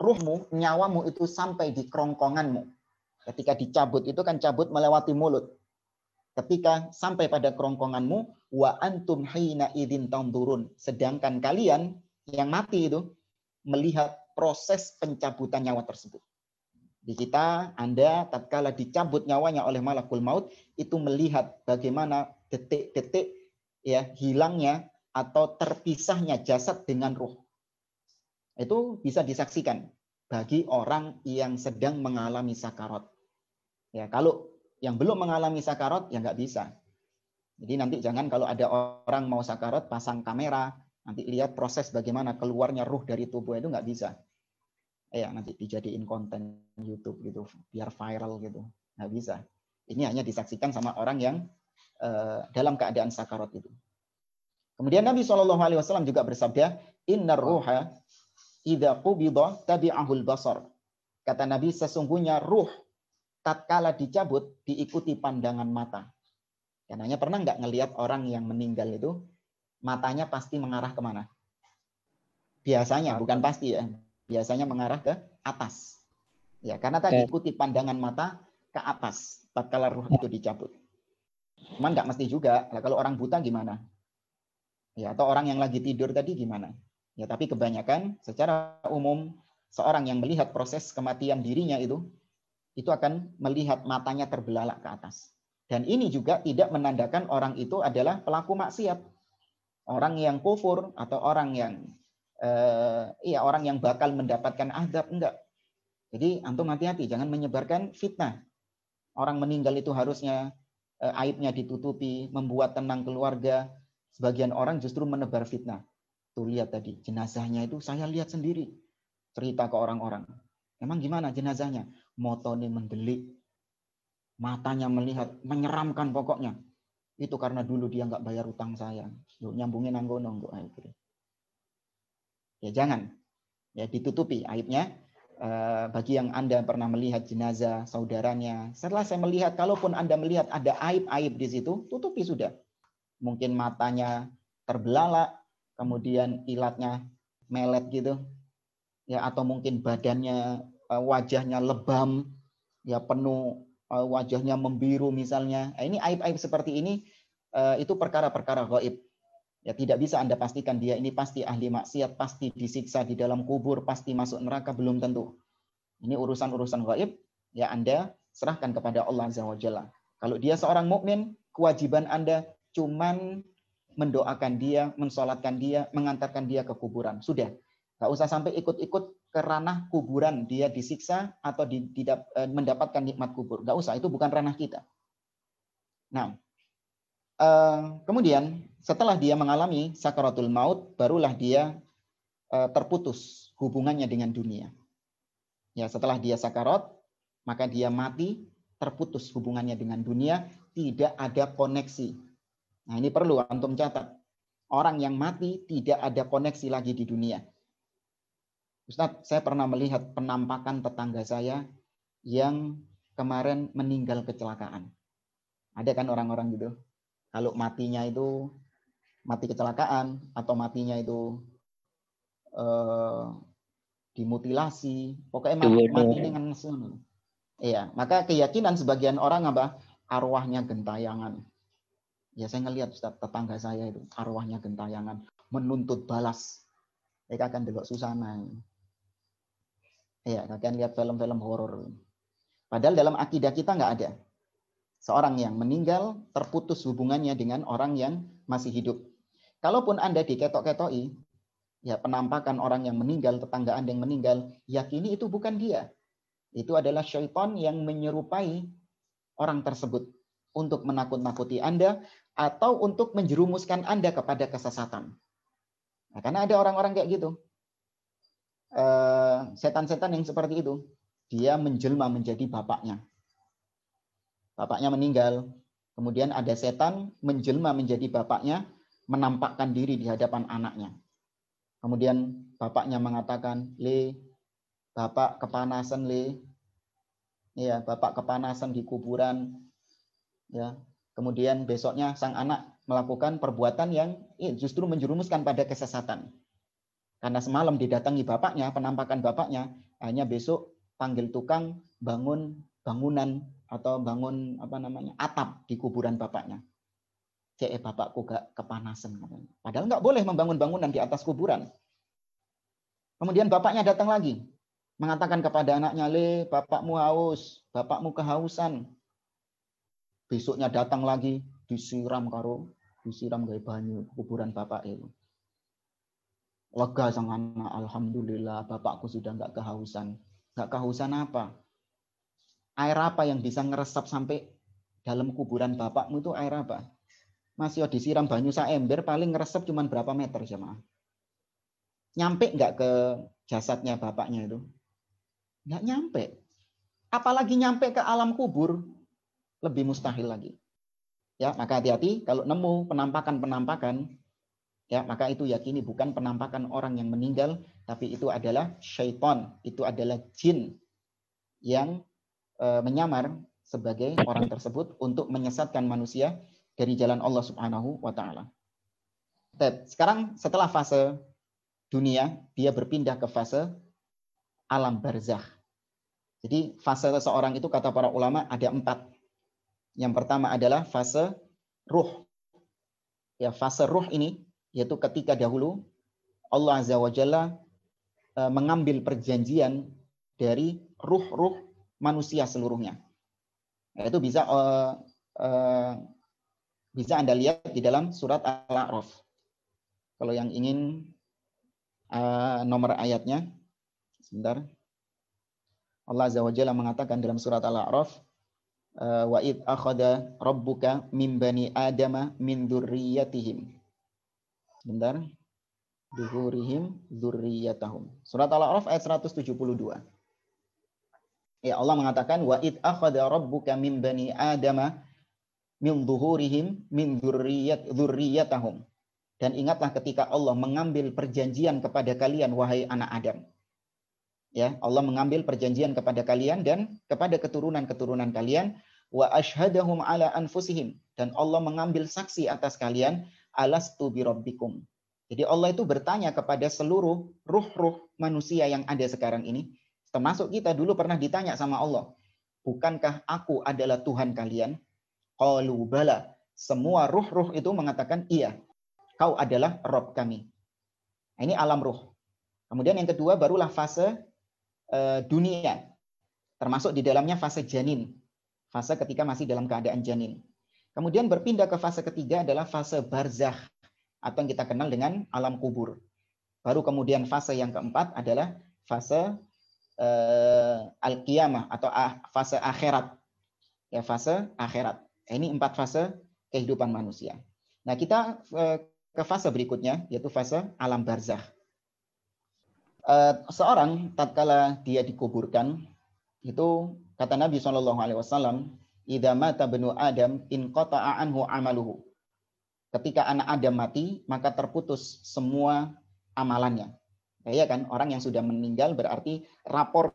A: ruhmu nyawamu itu sampai di kerongkonganmu. Ketika dicabut itu kan cabut melewati mulut. Ketika sampai pada kerongkonganmu wa antum hina idin tamdurun sedangkan kalian yang mati itu melihat proses pencabutan nyawa tersebut. Di kita Anda tatkala dicabut nyawanya oleh malakul maut itu melihat bagaimana detik-detik ya hilangnya atau terpisahnya jasad dengan ruh itu bisa disaksikan bagi orang yang sedang mengalami sakarat ya kalau yang belum mengalami sakarat ya nggak bisa. Jadi nanti jangan kalau ada orang mau sakarat pasang kamera, nanti lihat proses bagaimana keluarnya ruh dari tubuh itu nggak bisa. Ya nanti dijadiin konten YouTube gitu, biar viral gitu, nggak bisa. Ini hanya disaksikan sama orang yang dalam keadaan sakarat itu. Kemudian Nabi Shallallahu Alaihi Wasallam juga bersabda, Inna ruha idha qubida tabi'ahul basar. Kata Nabi, sesungguhnya ruh tatkala dicabut diikuti pandangan mata. Karena pernah nggak ngelihat orang yang meninggal itu matanya pasti mengarah ke mana? Biasanya, bukan pasti ya. Biasanya mengarah ke atas. Ya, karena tadi ikuti pandangan mata ke atas tatkala ruh itu dicabut. Cuman nggak mesti juga. Nah, kalau orang buta gimana? Ya, atau orang yang lagi tidur tadi gimana? Ya, tapi kebanyakan secara umum seorang yang melihat proses kematian dirinya itu itu akan melihat matanya terbelalak ke atas. Dan ini juga tidak menandakan orang itu adalah pelaku maksiat. Orang yang kufur atau orang yang eh, iya orang yang bakal mendapatkan azab enggak. Jadi antum hati-hati jangan menyebarkan fitnah. Orang meninggal itu harusnya aibnya ditutupi, membuat tenang keluarga. Sebagian orang justru menebar fitnah. Tuh lihat tadi, jenazahnya itu saya lihat sendiri. Cerita ke orang-orang. Emang gimana jenazahnya? Motone mendelik, matanya melihat, menyeramkan pokoknya. Itu karena dulu dia nggak bayar utang saya. Yuk, nyambungin anggono Ya jangan. Ya ditutupi aibnya. Eh, bagi yang Anda pernah melihat jenazah saudaranya, setelah saya melihat, kalaupun Anda melihat ada aib-aib di situ, tutupi sudah. Mungkin matanya terbelalak, kemudian ilatnya melet gitu, ya atau mungkin badannya, eh, wajahnya lebam, ya penuh eh, wajahnya membiru misalnya. Ini aib-aib seperti ini itu perkara-perkara gaib. Ya tidak bisa Anda pastikan dia ini pasti ahli maksiat, pasti disiksa di dalam kubur, pasti masuk neraka belum tentu. Ini urusan-urusan gaib ya Anda serahkan kepada Allah Azza wa Jalla. Kalau dia seorang mukmin, kewajiban Anda cuman mendoakan dia, mensolatkan dia, mengantarkan dia ke kuburan. Sudah. Gak usah sampai ikut-ikut ke ranah kuburan dia disiksa atau eh, mendapatkan nikmat kubur. Gak usah, itu bukan ranah kita. Nah, Eh, kemudian setelah dia mengalami sakaratul maut, barulah dia uh, terputus hubungannya dengan dunia. Ya, setelah dia sakarat, maka dia mati, terputus hubungannya dengan dunia, tidak ada koneksi. Nah, ini perlu antum catat. Orang yang mati tidak ada koneksi lagi di dunia. Ustadz, saya pernah melihat penampakan tetangga saya yang kemarin meninggal kecelakaan. Ada kan orang-orang gitu? kalau matinya itu mati kecelakaan atau matinya itu eh, dimutilasi, pokoknya mati, mati dengan sun. Iya, maka keyakinan sebagian orang apa? Arwahnya gentayangan. Ya saya ngelihat Ustaz, tetangga saya itu arwahnya gentayangan, menuntut balas. Mereka akan delok susana. Iya, kalian lihat film-film horor. Padahal dalam akidah kita nggak ada seorang yang meninggal terputus hubungannya dengan orang yang masih hidup. Kalaupun Anda diketok-ketoi, ya penampakan orang yang meninggal, tetangga Anda yang meninggal, yakini itu bukan dia. Itu adalah syaitan yang menyerupai orang tersebut untuk menakut-nakuti Anda atau untuk menjerumuskan Anda kepada kesesatan. Nah, karena ada orang-orang kayak gitu. Eh, setan-setan yang seperti itu, dia menjelma menjadi bapaknya bapaknya meninggal. Kemudian ada setan menjelma menjadi bapaknya, menampakkan diri di hadapan anaknya. Kemudian bapaknya mengatakan, "Le, bapak kepanasan, Le." Ya, bapak kepanasan di kuburan. Ya. Kemudian besoknya sang anak melakukan perbuatan yang eh, justru menjerumuskan pada kesesatan. Karena semalam didatangi bapaknya, penampakan bapaknya, hanya besok panggil tukang bangun bangunan atau bangun apa namanya atap di kuburan bapaknya. Cek bapakku gak kepanasan. Padahal nggak boleh membangun bangunan di atas kuburan. Kemudian bapaknya datang lagi. Mengatakan kepada anaknya, Le, bapakmu haus, bapakmu kehausan. Besoknya datang lagi, disiram karo, disiram gaya banyu kuburan bapak itu. Lega sang anak, Alhamdulillah bapakku sudah nggak kehausan. Nggak kehausan apa? air apa yang bisa ngeresap sampai dalam kuburan bapakmu itu air apa? Masih disiram banyu ember paling ngeresap cuma berapa meter jemaah? Nyampe nggak ke jasadnya bapaknya itu? Nggak nyampe. Apalagi nyampe ke alam kubur, lebih mustahil lagi. Ya, maka hati-hati kalau nemu penampakan-penampakan, ya maka itu yakini bukan penampakan orang yang meninggal, tapi itu adalah syaitan, itu adalah jin yang E, menyamar sebagai orang tersebut untuk menyesatkan manusia dari jalan Allah Subhanahu wa taala. Sekarang setelah fase dunia, dia berpindah ke fase alam barzah. Jadi fase seseorang itu kata para ulama ada empat. Yang pertama adalah fase ruh. Ya, fase ruh ini yaitu ketika dahulu Allah Azza wa Jalla e, mengambil perjanjian dari ruh-ruh manusia seluruhnya. Itu bisa uh, uh, bisa Anda lihat di dalam surat Al-A'raf. Kalau yang ingin uh, nomor ayatnya, sebentar. Allah Azza wa Jalla mengatakan dalam surat Al-A'raf eh, wa id akhadha rabbuka min bani adama min dzurriyyatihim. Bentar. Duhurihim dzurriyyatahum. Surat Al-A'raf ayat 172. Ya Allah mengatakan wa id akhadha rabbuka min bani adama min dhuhurihim min dzurriyyat. Dan ingatlah ketika Allah mengambil perjanjian kepada kalian wahai anak Adam. Ya, Allah mengambil perjanjian kepada kalian dan kepada keturunan-keturunan kalian wa ashhadahum ala anfusihim dan Allah mengambil saksi atas kalian alastu birabbikum. Jadi Allah itu bertanya kepada seluruh ruh-ruh manusia yang ada sekarang ini, termasuk kita dulu pernah ditanya sama Allah, bukankah aku adalah Tuhan kalian? Qalu bala. Semua ruh-ruh itu mengatakan iya. Kau adalah Rob kami. Nah, ini alam ruh. Kemudian yang kedua barulah fase uh, dunia. Termasuk di dalamnya fase janin. Fase ketika masih dalam keadaan janin. Kemudian berpindah ke fase ketiga adalah fase barzah atau yang kita kenal dengan alam kubur. Baru kemudian fase yang keempat adalah fase uh, al-qiyamah atau fase akhirat. Ya, fase akhirat. Ini empat fase kehidupan manusia. Nah, kita uh, ke fase berikutnya yaitu fase alam barzah. Uh, seorang tatkala dia dikuburkan itu kata Nabi Shallallahu alaihi wasallam, "Idza mata benu Adam in qata'a anhu amaluhu." Ketika anak Adam mati, maka terputus semua amalannya. Ya, ya kan, orang yang sudah meninggal berarti rapor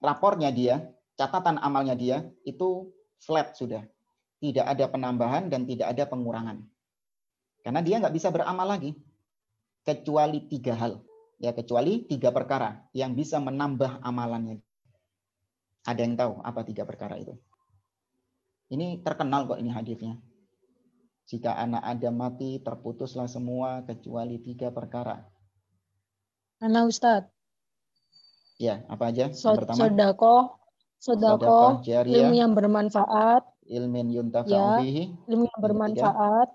A: rapornya dia, catatan amalnya dia itu flat sudah. Tidak ada penambahan dan tidak ada pengurangan. Karena dia nggak bisa beramal lagi. Kecuali tiga hal. Ya, kecuali tiga perkara yang bisa menambah amalannya. Ada yang tahu apa tiga perkara itu? Ini terkenal kok ini hadisnya. Jika anak Adam mati, terputuslah semua kecuali tiga perkara.
C: Mana Ustadz?
A: Ya, apa aja?
C: So, pertama, sodako, sodako, ilmu yang bermanfaat,
A: ilmin yuntafa'u ya,
C: ilmu yang bermanfaat,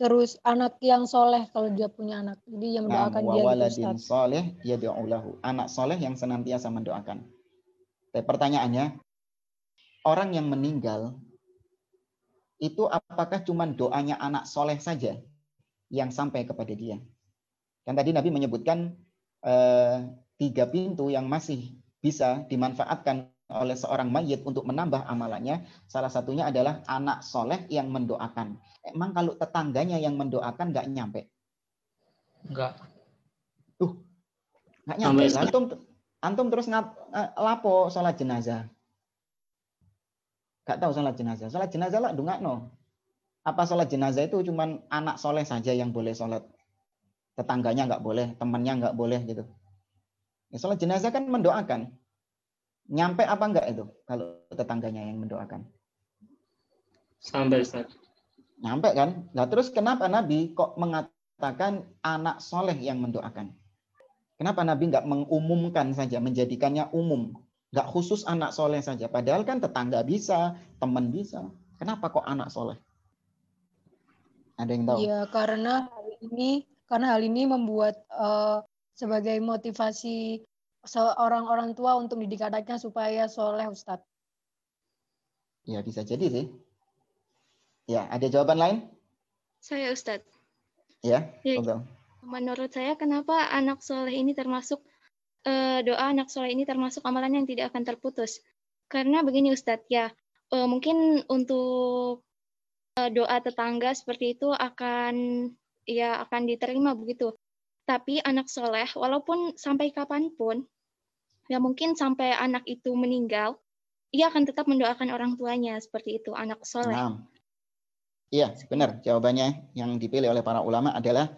C: terus anak yang soleh kalau dia punya anak. Jadi yang nah, mendoakan nah, dia
A: waladin gitu, soleh yad'ulahu. Anak soleh yang senantiasa mendoakan. Tapi pertanyaannya, orang yang meninggal itu apakah cuma doanya anak soleh saja yang sampai kepada dia? Kan tadi Nabi menyebutkan eh, tiga pintu yang masih bisa dimanfaatkan oleh seorang mayit untuk menambah amalannya. Salah satunya adalah anak soleh yang mendoakan. Emang kalau tetangganya yang mendoakan nggak nyampe?
B: Enggak.
A: Tuh, nggak nyampe. Antum, antum terus ngap, eh, lapo sholat jenazah. Gak tahu sholat jenazah. Sholat jenazah lah no. Apa sholat jenazah itu cuma anak soleh saja yang boleh sholat? Tetangganya nggak boleh, temannya nggak boleh gitu. Ya, sholat jenazah kan mendoakan. Nyampe apa enggak itu kalau tetangganya yang mendoakan?
D: Sampai Ustaz.
A: Nyampe kan? Nah terus kenapa Nabi kok mengatakan anak soleh yang mendoakan? Kenapa Nabi nggak mengumumkan saja, menjadikannya umum? Nggak khusus anak soleh saja. Padahal kan tetangga bisa, teman bisa. Kenapa kok anak soleh? Ada yang tahu?
C: Iya, karena hal ini karena hal ini membuat uh, sebagai motivasi seorang orang tua untuk didik anaknya supaya soleh, Ustadz.
A: Ya, bisa jadi sih. Ya, ada jawaban lain?
F: Saya, Ustadz.
A: Ya, ya
F: Menurut saya, kenapa anak soleh ini termasuk uh, doa anak soleh ini termasuk amalan yang tidak akan terputus. Karena begini Ustadz, ya uh, mungkin untuk uh, doa tetangga seperti itu akan ya akan diterima begitu. Tapi anak soleh, walaupun sampai kapan pun, ya mungkin sampai anak itu meninggal, ia akan tetap mendoakan orang tuanya seperti itu anak soleh. Nah,
A: iya benar jawabannya yang dipilih oleh para ulama adalah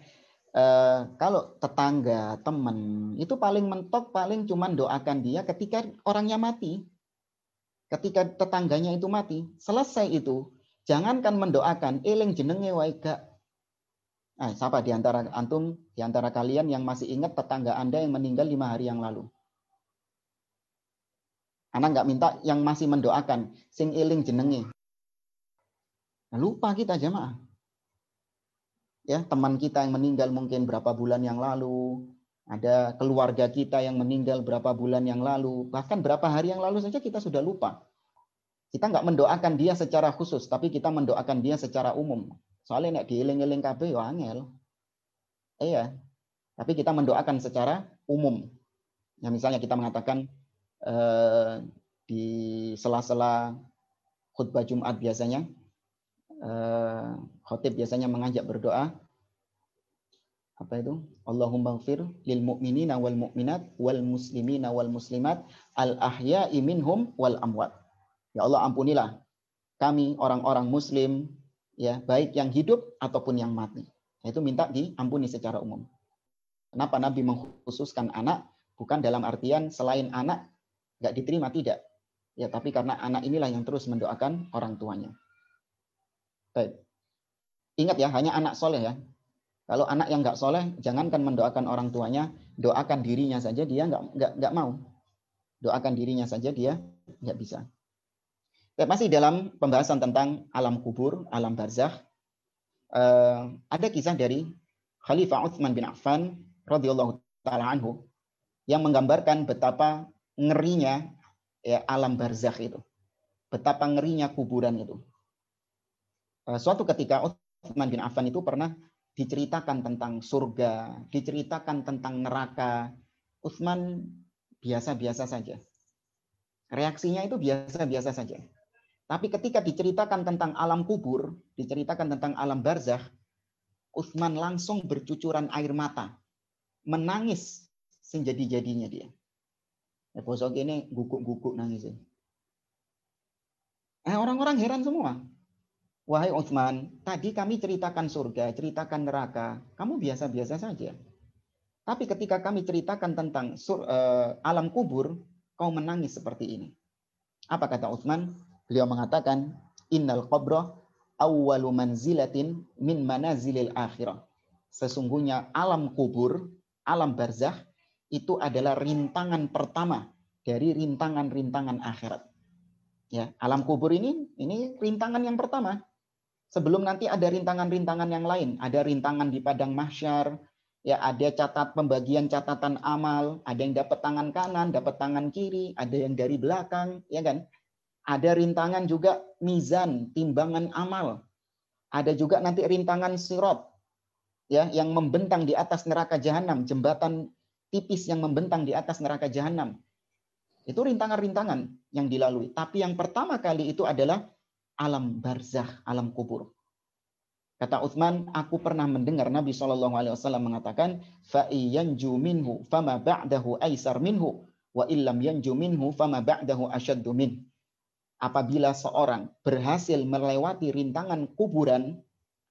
A: eh, kalau tetangga, teman, itu paling mentok, paling cuman doakan dia ketika orangnya mati. Ketika tetangganya itu mati, selesai itu, jangankan mendoakan, eling jenenge wae gak. Nah, siapa di antara antum, di antara kalian yang masih ingat tetangga Anda yang meninggal lima hari yang lalu? Anak nggak minta yang masih mendoakan, sing eling jenenge. Nah, lupa kita jemaah ya teman kita yang meninggal mungkin berapa bulan yang lalu, ada keluarga kita yang meninggal berapa bulan yang lalu, bahkan berapa hari yang lalu saja kita sudah lupa. Kita nggak mendoakan dia secara khusus, tapi kita mendoakan dia secara umum. Soalnya nek dieling-eling kabeh yo angel. Iya. Tapi kita mendoakan secara umum. Ya misalnya kita mengatakan eh, di sela-sela khutbah Jumat biasanya eh, khotib biasanya mengajak berdoa apa itu? Allahumma gfir lil mu'minina wal mu'minat wal muslimina wal muslimat al ahya'i minhum wal amwat. Ya Allah ampunilah kami orang-orang muslim ya baik yang hidup ataupun yang mati. Itu minta diampuni secara umum. Kenapa Nabi mengkhususkan anak bukan dalam artian selain anak nggak diterima tidak. Ya, tapi karena anak inilah yang terus mendoakan orang tuanya. Baik. Ingat ya, hanya anak soleh ya. Kalau anak yang nggak soleh, jangankan mendoakan orang tuanya, doakan dirinya saja dia nggak nggak nggak mau. Doakan dirinya saja dia nggak bisa. Baik, masih dalam pembahasan tentang alam kubur, alam barzakh. Eh, ada kisah dari Khalifah Utsman bin Affan radhiyallahu taala anhu yang menggambarkan betapa ngerinya ya alam barzakh itu. Betapa ngerinya kuburan itu. Eh, suatu ketika Utsman bin Affan itu pernah diceritakan tentang surga, diceritakan tentang neraka. Utsman biasa-biasa saja. Reaksinya itu biasa-biasa saja. Tapi ketika diceritakan tentang alam kubur, diceritakan tentang alam barzakh, Utsman langsung bercucuran air mata. Menangis sejadi-jadinya dia. Ya, bosok ini guguk-guguk nangis. Eh, orang-orang heran semua. Wahai Utsman, tadi kami ceritakan surga, ceritakan neraka, kamu biasa-biasa saja. Tapi ketika kami ceritakan tentang sur, uh, alam kubur, kau menangis seperti ini. Apa kata Utsman? Beliau mengatakan, "Innal qabra awwalu manzilatin min manazilil akhirah." Sesungguhnya alam kubur, alam barzakh itu adalah rintangan pertama dari rintangan-rintangan akhirat. Ya, alam kubur ini ini rintangan yang pertama. Sebelum nanti ada rintangan-rintangan yang lain, ada rintangan di padang mahsyar, ya ada catat pembagian catatan amal, ada yang dapat tangan kanan, dapat tangan kiri, ada yang dari belakang, ya kan? Ada rintangan juga mizan, timbangan amal. Ada juga nanti rintangan sirot, ya yang membentang di atas neraka jahanam, jembatan tipis yang membentang di atas neraka jahanam. Itu rintangan-rintangan yang dilalui. Tapi yang pertama kali itu adalah alam barzah, alam kubur. Kata Utsman, aku pernah mendengar Nabi Shallallahu Alaihi Wasallam mengatakan, "Fa'iyanju minhu, fama ba'dahu aisar minhu, wa illam yanju minhu, fama ba'dahu asyaddu min." Apabila seorang berhasil melewati rintangan kuburan,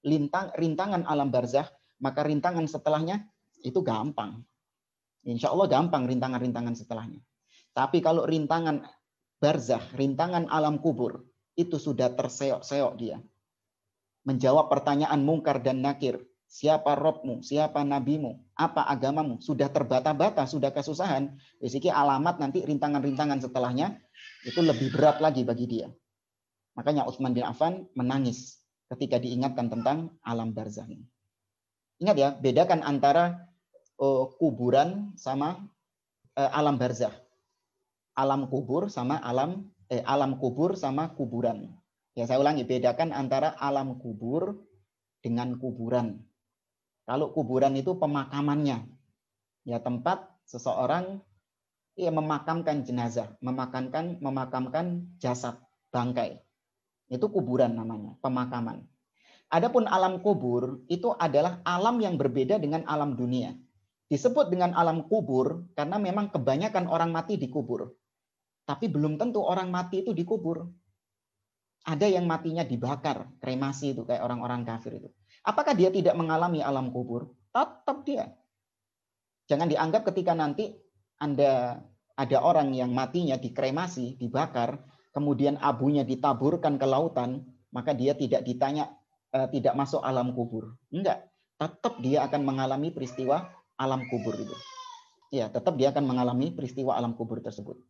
A: lintang, rintangan alam barzah, maka rintangan setelahnya itu gampang. Insya Allah gampang rintangan-rintangan setelahnya. Tapi kalau rintangan barzah, rintangan alam kubur, itu sudah terseok-seok dia. Menjawab pertanyaan mungkar dan nakir. Siapa robmu? Siapa nabimu? Apa agamamu? Sudah terbata-bata, sudah kesusahan. Di sini alamat nanti rintangan-rintangan setelahnya itu lebih berat lagi bagi dia. Makanya Utsman bin Affan menangis ketika diingatkan tentang alam barzah ini. Ingat ya, bedakan antara uh, kuburan sama uh, alam barzah. Alam kubur sama alam eh, alam kubur sama kuburan. Ya saya ulangi, bedakan antara alam kubur dengan kuburan. Kalau kuburan itu pemakamannya, ya tempat seseorang ya memakamkan jenazah, memakamkan memakamkan jasad bangkai. Itu kuburan namanya, pemakaman. Adapun alam kubur itu adalah alam yang berbeda dengan alam dunia. Disebut dengan alam kubur karena memang kebanyakan orang mati dikubur. Tapi belum tentu orang mati itu dikubur. Ada yang matinya dibakar, kremasi itu kayak orang-orang kafir itu. Apakah dia tidak mengalami alam kubur? Tetap dia. Jangan dianggap ketika nanti Anda ada orang yang matinya dikremasi, dibakar, kemudian abunya ditaburkan ke lautan, maka dia tidak ditanya eh, tidak masuk alam kubur. Enggak, tetap dia akan mengalami peristiwa alam kubur itu. Ya, tetap dia akan mengalami peristiwa alam kubur tersebut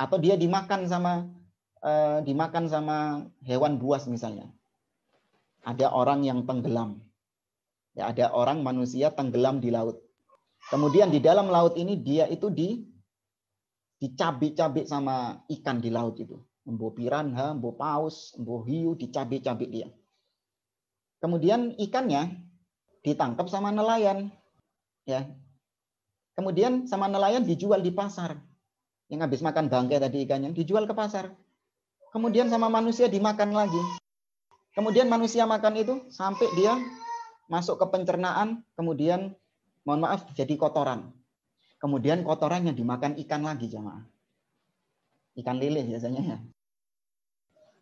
A: atau dia dimakan sama uh, dimakan sama hewan buas misalnya. Ada orang yang tenggelam. Ya, ada orang manusia tenggelam di laut. Kemudian di dalam laut ini dia itu di dicabik-cabik sama ikan di laut itu. Mbo piranha, mbo paus, mbo hiu, dicabik-cabik dia. Kemudian ikannya ditangkap sama nelayan. Ya. Kemudian sama nelayan dijual di pasar. Yang habis makan bangkai tadi ikannya dijual ke pasar. Kemudian sama manusia dimakan lagi. Kemudian manusia makan itu sampai dia masuk ke pencernaan, kemudian mohon maaf jadi kotoran. Kemudian kotorannya dimakan ikan lagi jamaah. Ikan lele biasanya ya.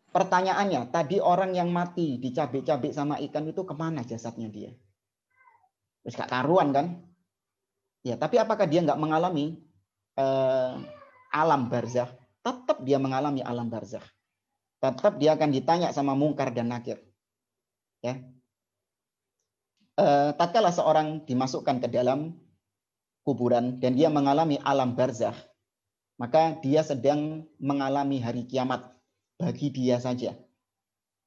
A: Pertanyaannya, tadi orang yang mati dicabik-cabik sama ikan itu ke mana jasadnya dia? Terus gak karuan kan? Ya, tapi apakah dia nggak mengalami eh, alam barzah? Tetap dia mengalami alam barzah. Tetap dia akan ditanya sama mungkar dan nakir. Ya. Eh, tatkala seorang dimasukkan ke dalam kuburan dan dia mengalami alam barzah, maka dia sedang mengalami hari kiamat bagi dia saja.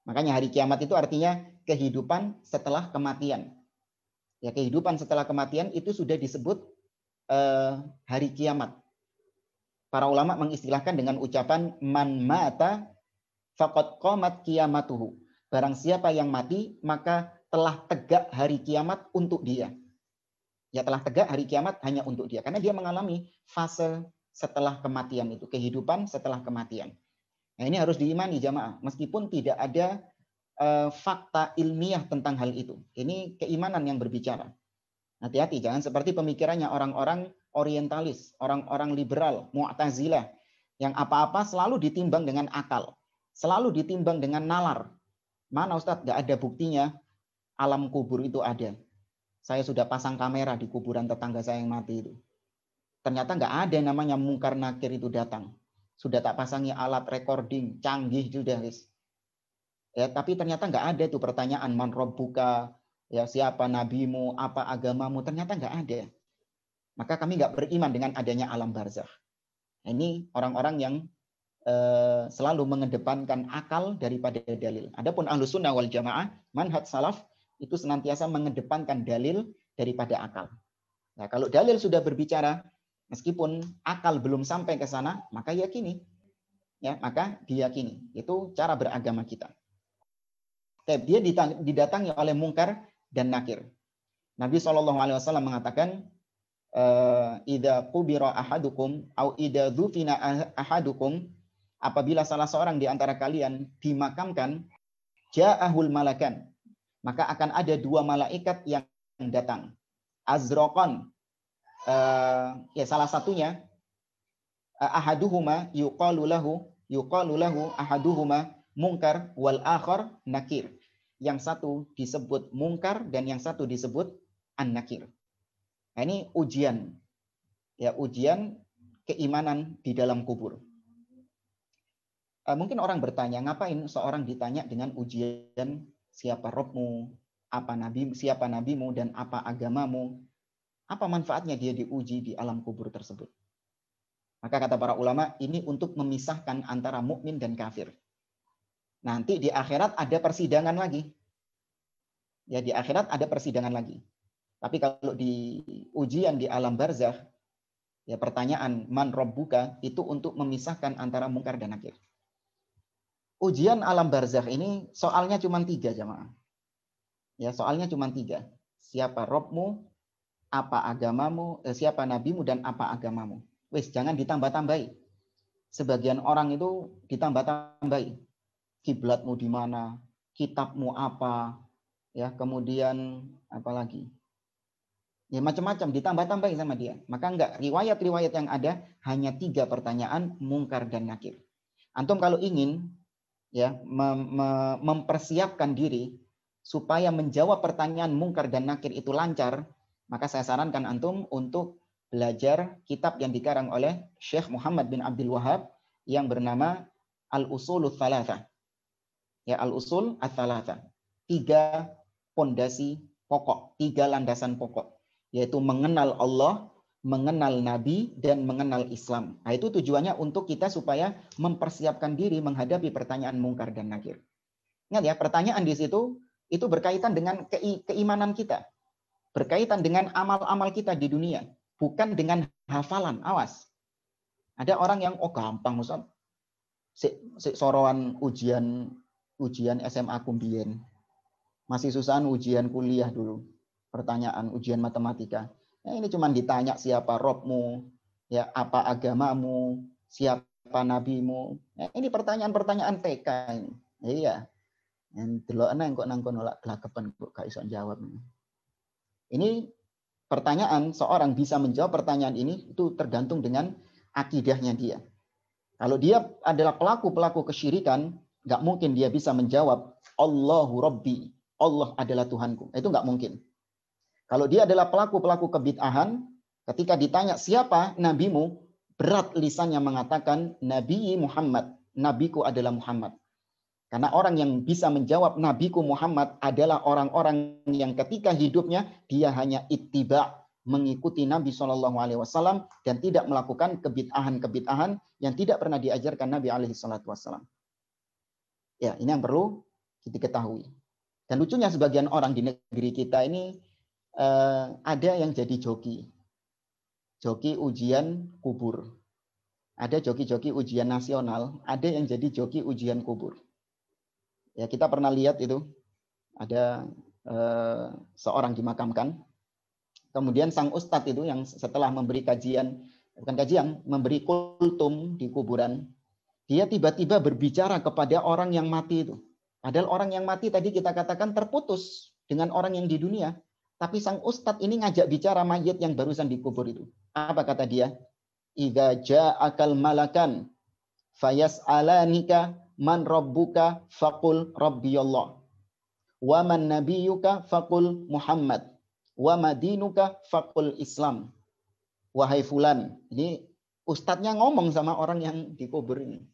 A: Makanya hari kiamat itu artinya kehidupan setelah kematian. Ya kehidupan setelah kematian itu sudah disebut uh, hari kiamat. Para ulama mengistilahkan dengan ucapan man mata faqad qamat kiamatuhu. Barang siapa yang mati maka telah tegak hari kiamat untuk dia. Ya telah tegak hari kiamat hanya untuk dia karena dia mengalami fase setelah kematian itu, kehidupan setelah kematian. Nah, ini harus diimani jamaah, meskipun tidak ada uh, fakta ilmiah tentang hal itu. Ini keimanan yang berbicara. Hati-hati, jangan seperti pemikirannya orang-orang orientalis, orang-orang liberal, mu'tazilah, yang apa-apa selalu ditimbang dengan akal, selalu ditimbang dengan nalar. Mana Ustadz? Gak ada buktinya alam kubur itu ada. Saya sudah pasang kamera di kuburan tetangga saya yang mati itu. Ternyata nggak ada namanya mungkar nakir itu datang sudah tak pasangi alat recording canggih sudah guys ya tapi ternyata nggak ada tuh pertanyaan man buka ya siapa nabimu apa agamamu ternyata nggak ada maka kami nggak beriman dengan adanya alam barzah ini orang-orang yang eh, selalu mengedepankan akal daripada dalil adapun ahlu sunnah wal jamaah manhaj salaf itu senantiasa mengedepankan dalil daripada akal nah kalau dalil sudah berbicara Meskipun akal belum sampai ke sana, maka yakini. Ya, maka diyakini. Itu cara beragama kita. Dia didatangi oleh mungkar dan nakir. Nabi SAW mengatakan, eh, Ida kubira ahadukum au ida dhufina ahadukum apabila salah seorang di antara kalian dimakamkan ja'ahul malakan maka akan ada dua malaikat yang datang azroqan uh, ya salah satunya uh, ahaduhuma yuqalu lahu yuqalu lahu ahaduhuma mungkar wal akhar nakir. Yang satu disebut mungkar dan yang satu disebut an-nakir. Nah, ini ujian. Ya, ujian keimanan di dalam kubur. Uh, mungkin orang bertanya, ngapain seorang ditanya dengan ujian siapa Robmu, apa nabi, siapa nabimu dan apa agamamu? Apa manfaatnya dia diuji di alam kubur tersebut? Maka kata para ulama, ini untuk memisahkan antara mukmin dan kafir. Nanti di akhirat ada persidangan lagi. Ya di akhirat ada persidangan lagi. Tapi kalau di ujian di alam barzah, ya pertanyaan man robbuka itu untuk memisahkan antara mungkar dan nakir. Ujian alam barzah ini soalnya cuma tiga jamaah. Ya soalnya cuma tiga. Siapa robmu, apa agamamu, eh, siapa nabimu dan apa agamamu. Wis jangan ditambah-tambahi. Sebagian orang itu ditambah-tambahi. Kiblatmu di mana, kitabmu apa, ya kemudian apa lagi? Ya macam-macam ditambah-tambahi sama dia. Maka enggak riwayat-riwayat yang ada hanya tiga pertanyaan mungkar dan nakir. Antum kalau ingin ya mem mempersiapkan diri supaya menjawab pertanyaan mungkar dan nakir itu lancar, maka saya sarankan antum untuk belajar kitab yang dikarang oleh Syekh Muhammad bin Abdul Wahab yang bernama Al-Usul Thalatha. Ya, Al-Usul Thalatha. Tiga pondasi pokok, tiga landasan pokok, yaitu mengenal Allah, mengenal Nabi, dan mengenal Islam. Nah, itu tujuannya untuk kita supaya mempersiapkan diri menghadapi pertanyaan mungkar dan nakir. Ingat ya, pertanyaan di situ itu berkaitan dengan keimanan kita berkaitan dengan amal-amal kita di dunia, bukan dengan hafalan. Awas. Ada orang yang oh gampang Ustaz. si, soroan ujian ujian SMA kumbien. Masih susahan ujian kuliah dulu. Pertanyaan ujian matematika. Ya, ini cuma ditanya siapa robmu, ya apa agamamu, siapa nabimu. Ya, ini pertanyaan-pertanyaan TK ini. Iya. Yang delokna kok nang kono lak kok gak iso jawab. Ini pertanyaan seorang bisa menjawab pertanyaan ini itu tergantung dengan akidahnya dia. Kalau dia adalah pelaku-pelaku kesyirikan, nggak mungkin dia bisa menjawab Allahu Rabbi, Allah adalah Tuhanku. Itu nggak mungkin. Kalau dia adalah pelaku-pelaku kebid'ahan, ketika ditanya siapa nabimu, berat lisannya mengatakan Nabi Muhammad, nabiku adalah Muhammad. Karena orang yang bisa menjawab Nabiku Muhammad adalah orang-orang yang ketika hidupnya dia hanya ittiba mengikuti Nabi Shallallahu Alaihi Wasallam dan tidak melakukan kebitahan-kebitahan yang tidak pernah diajarkan Nabi Alaihi Wasallam. Ya, ini yang perlu kita ketahui. Dan lucunya sebagian orang di negeri kita ini eh, ada yang jadi joki, joki ujian kubur, ada joki-joki ujian nasional, ada yang jadi joki ujian kubur. Ya, kita pernah lihat itu ada eh, seorang dimakamkan. Kemudian sang ustadz itu yang setelah memberi kajian, bukan kajian, memberi kultum di kuburan, dia tiba-tiba berbicara kepada orang yang mati itu. Padahal orang yang mati tadi kita katakan terputus dengan orang yang di dunia. Tapi sang ustadz ini ngajak bicara mayat yang barusan dikubur itu. Apa kata dia? Idza ja'akal malakan fayas'alanika man rabbuka faqul rabbiyallah wa man nabiyyuka faqul Muhammad wa madinuka faqul Islam wahai fulan ini ustadznya ngomong sama orang yang dikubur ini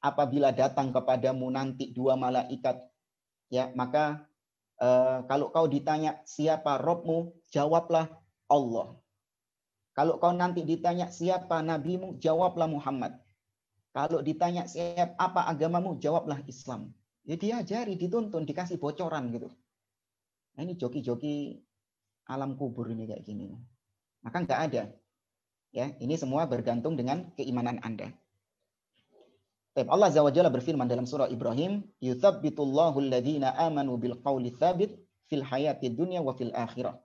A: apabila datang kepadamu nanti dua malaikat ya maka uh, kalau kau ditanya siapa Robmu jawablah Allah kalau kau nanti ditanya siapa nabimu jawablah Muhammad kalau ditanya siap apa agamamu, jawablah Islam. Ya diajari, dituntun, dikasih bocoran gitu. Nah ini joki-joki alam kubur ini kayak gini. Maka nggak ada. Ya, ini semua bergantung dengan keimanan Anda. Allah Azza wa Jalla berfirman dalam surah Ibrahim, "Yuthabbitullahu alladhina amanu bil qawli thabit fil hayati dunya wa fil akhirah."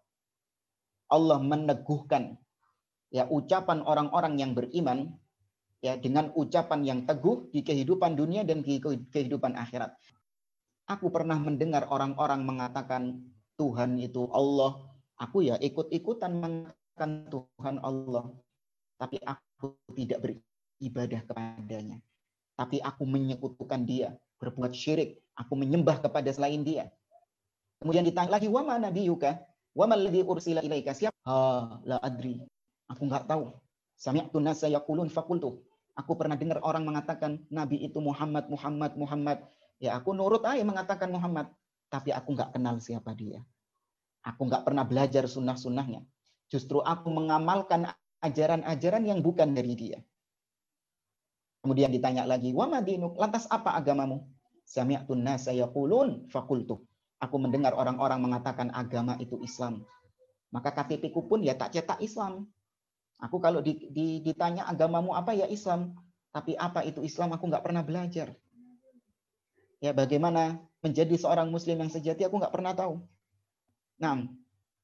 A: Allah meneguhkan ya ucapan orang-orang yang beriman ya dengan ucapan yang teguh di kehidupan dunia dan di kehidupan akhirat. Aku pernah mendengar orang-orang mengatakan Tuhan itu Allah. Aku ya ikut-ikutan mengatakan Tuhan Allah. Tapi aku tidak beribadah kepadanya. Tapi aku menyekutukan dia, berbuat syirik. Aku menyembah kepada selain dia. Kemudian ditanya lagi, wa mana nabiyuka? Wa ma alladhi ursila ilaika? Siapa? Ha, la adri. Aku nggak tahu. Sami'tu nasa yaqulun faqultu. Aku pernah dengar orang mengatakan Nabi itu Muhammad, Muhammad, Muhammad. Ya aku nurut aja mengatakan Muhammad. Tapi aku nggak kenal siapa dia. Aku nggak pernah belajar sunnah-sunnahnya. Justru aku mengamalkan ajaran-ajaran yang bukan dari dia. Kemudian ditanya lagi, wa madinuk, lantas apa agamamu? Sami'tun nasa yaqulun fakultu. Aku mendengar orang-orang mengatakan agama itu Islam. Maka KTP ku pun ya tak cetak Islam. Aku kalau di, di, ditanya agamamu apa ya Islam, tapi apa itu Islam aku nggak pernah belajar. Ya bagaimana menjadi seorang Muslim yang sejati aku nggak pernah tahu. Nah,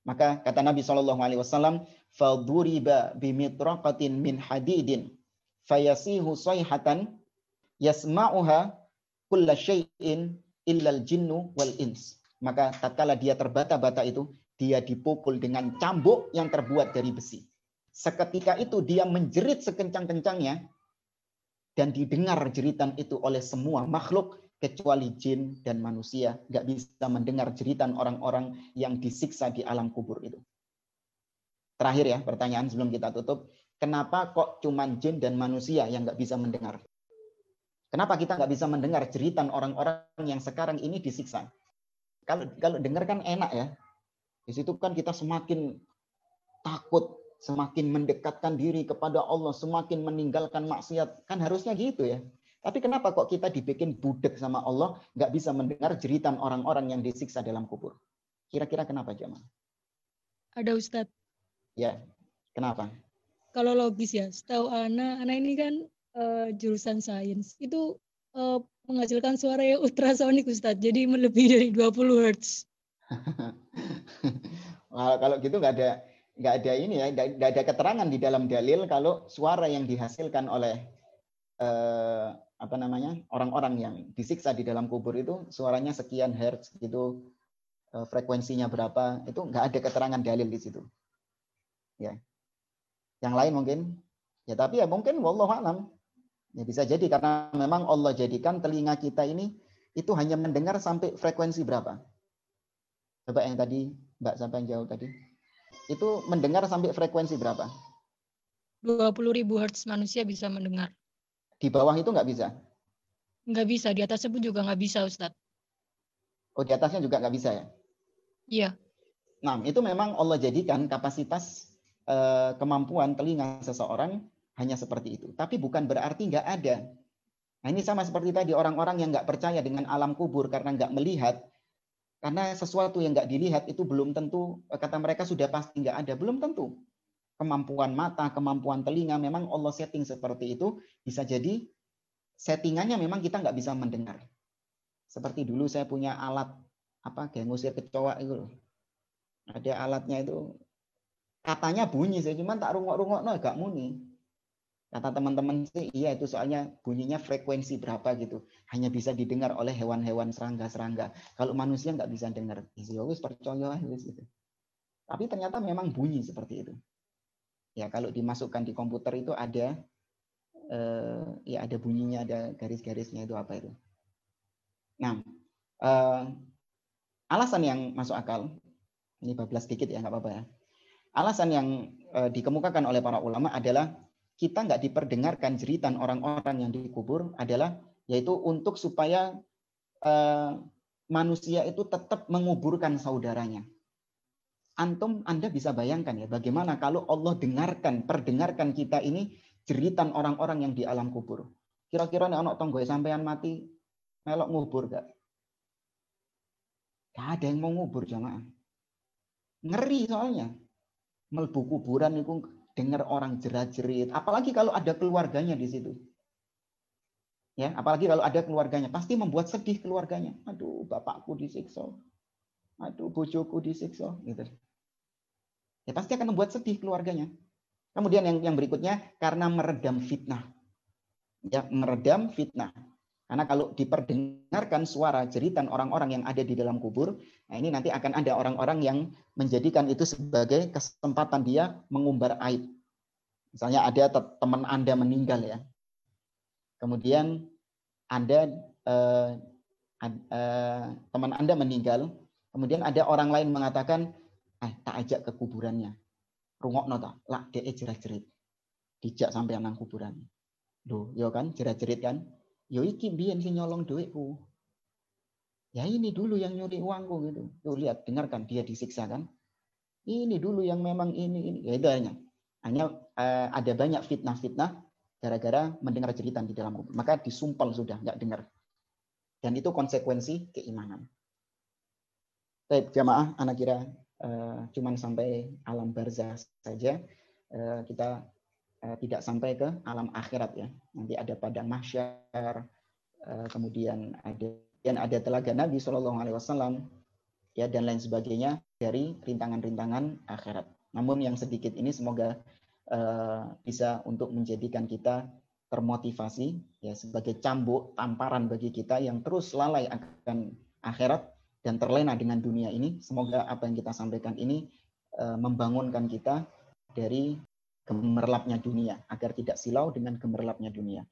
A: maka kata Nabi Shallallahu Alaihi Wasallam, "Faduriba bimitraqatin min hadidin, fayasihu sayhatan, yasma'uha kulla syai'in illal jinnu wal ins." Maka tatkala dia terbata-bata itu, dia dipukul dengan cambuk yang terbuat dari besi. Seketika itu dia menjerit sekencang-kencangnya dan didengar jeritan itu oleh semua makhluk kecuali jin dan manusia nggak bisa mendengar jeritan orang-orang yang disiksa di alam kubur itu. Terakhir ya pertanyaan sebelum kita tutup, kenapa kok cuman jin dan manusia yang nggak bisa mendengar? Kenapa kita nggak bisa mendengar jeritan orang-orang yang sekarang ini disiksa? Kalau kalau dengar kan enak ya. Di situ kan kita semakin takut, semakin mendekatkan diri kepada Allah, semakin meninggalkan maksiat. Kan harusnya gitu ya. Tapi kenapa kok kita dibikin budek sama Allah, nggak bisa mendengar jeritan orang-orang yang disiksa dalam kubur? Kira-kira kenapa Jamal?
C: Ada Ustadz.
A: Ya, kenapa?
C: Kalau logis ya, setahu Ana, Ana ini kan uh, jurusan sains. Itu eh, menghasilkan suara yang ultrasonik Ustadz. Jadi melebihi dari 20 Hz. *laughs*
A: Wah, kalau gitu nggak ada nggak ada ini ya, nggak ada keterangan di dalam dalil kalau suara yang dihasilkan oleh eh, apa namanya orang-orang yang disiksa di dalam kubur itu suaranya sekian hertz gitu eh, frekuensinya berapa itu nggak ada keterangan dalil di situ ya yang lain mungkin ya tapi ya mungkin wallahu alam. Ya bisa jadi karena memang Allah jadikan telinga kita ini itu hanya mendengar sampai frekuensi berapa. Coba yang tadi mbak sampai yang jauh tadi. Itu mendengar sampai frekuensi berapa?
C: 20 ribu Hz manusia bisa mendengar.
A: di bawah itu nggak bisa?
C: Nggak bisa, di atasnya pun juga nggak bisa Ustadz.
A: oh di atasnya juga nggak bisa ya?
C: Iya,
A: Nah, itu memang Allah jadikan kapasitas kemampuan telinga seseorang hanya seperti itu. Tapi bukan berarti nggak ada. Nah, ini sama seperti tadi orang-orang yang nggak percaya dengan alam kubur karena nggak melihat. Karena sesuatu yang nggak dilihat itu belum tentu, eh, kata mereka sudah pasti nggak ada. Belum tentu. Kemampuan mata, kemampuan telinga, memang Allah setting seperti itu. Bisa jadi settingannya memang kita nggak bisa mendengar. Seperti dulu saya punya alat apa kayak ngusir kecoa itu ada alatnya itu katanya bunyi saya cuman tak rungok-rungok no gak muni kata teman-teman sih iya itu soalnya bunyinya frekuensi berapa gitu. Hanya bisa didengar oleh hewan-hewan serangga-serangga. Kalau manusia nggak bisa dengar ya percaya wis gitu. Tapi ternyata memang bunyi seperti itu. Ya kalau dimasukkan di komputer itu ada eh, ya ada bunyinya ada garis-garisnya itu apa itu. Nah eh, alasan yang masuk akal ini bablas sedikit ya nggak apa-apa ya. Alasan yang eh, dikemukakan oleh para ulama adalah kita nggak diperdengarkan jeritan orang-orang yang dikubur adalah yaitu untuk supaya eh, manusia itu tetap menguburkan saudaranya. Antum Anda bisa bayangkan ya bagaimana kalau Allah dengarkan, perdengarkan kita ini jeritan orang-orang yang di alam kubur. Kira-kira nih anak tonggo sampean mati melok ngubur gak? Gak ada yang mau ngubur jamaah. Ngeri soalnya. Melbu kuburan itu dengar orang jerat-jerit. Apalagi kalau ada keluarganya di situ. Ya, apalagi kalau ada keluarganya, pasti membuat sedih keluarganya. Aduh, bapakku disiksa. Aduh, bojoku disiksa, gitu. Ya pasti akan membuat sedih keluarganya. Kemudian yang yang berikutnya karena meredam fitnah. Ya, meredam fitnah. Karena kalau diperdengarkan suara jeritan orang-orang yang ada di dalam kubur, nah ini nanti akan ada orang-orang yang menjadikan itu sebagai kesempatan dia mengumbar aib. Misalnya ada teman Anda meninggal ya. Kemudian Anda eh, eh, teman Anda meninggal, kemudian ada orang lain mengatakan, "Eh, tak ajak ke kuburannya." Rungokno ta, lah dia jerat-jerit. Dijak sampai nang kuburan. Duh, yo kan jerat-jerit kan? Yo iki biyen sing nyolong duitku. Ya ini dulu yang nyuri uangku gitu. Tuh lihat, dengarkan dia disiksa kan. Ini dulu yang memang ini ini. Ya itu hanya. Hanya eh, ada banyak fitnah-fitnah gara-gara mendengar cerita di dalam kubur. Maka disumpal sudah, nggak dengar. Dan itu konsekuensi keimanan. Baik, jamaah, anak kira eh, cuman sampai alam barzah saja. Eh, kita eh, tidak sampai ke alam akhirat ya. Nanti ada padang mahsyar, eh, kemudian ada dan ada telaga Nabi Shallallahu Alaihi Wasallam ya dan lain sebagainya dari rintangan-rintangan akhirat. Namun yang sedikit ini semoga uh, bisa untuk menjadikan kita termotivasi ya sebagai cambuk tamparan bagi kita yang terus lalai akan akhirat dan terlena dengan dunia ini. Semoga apa yang kita sampaikan ini membangunkan kita dari gemerlapnya dunia agar tidak silau dengan gemerlapnya dunia.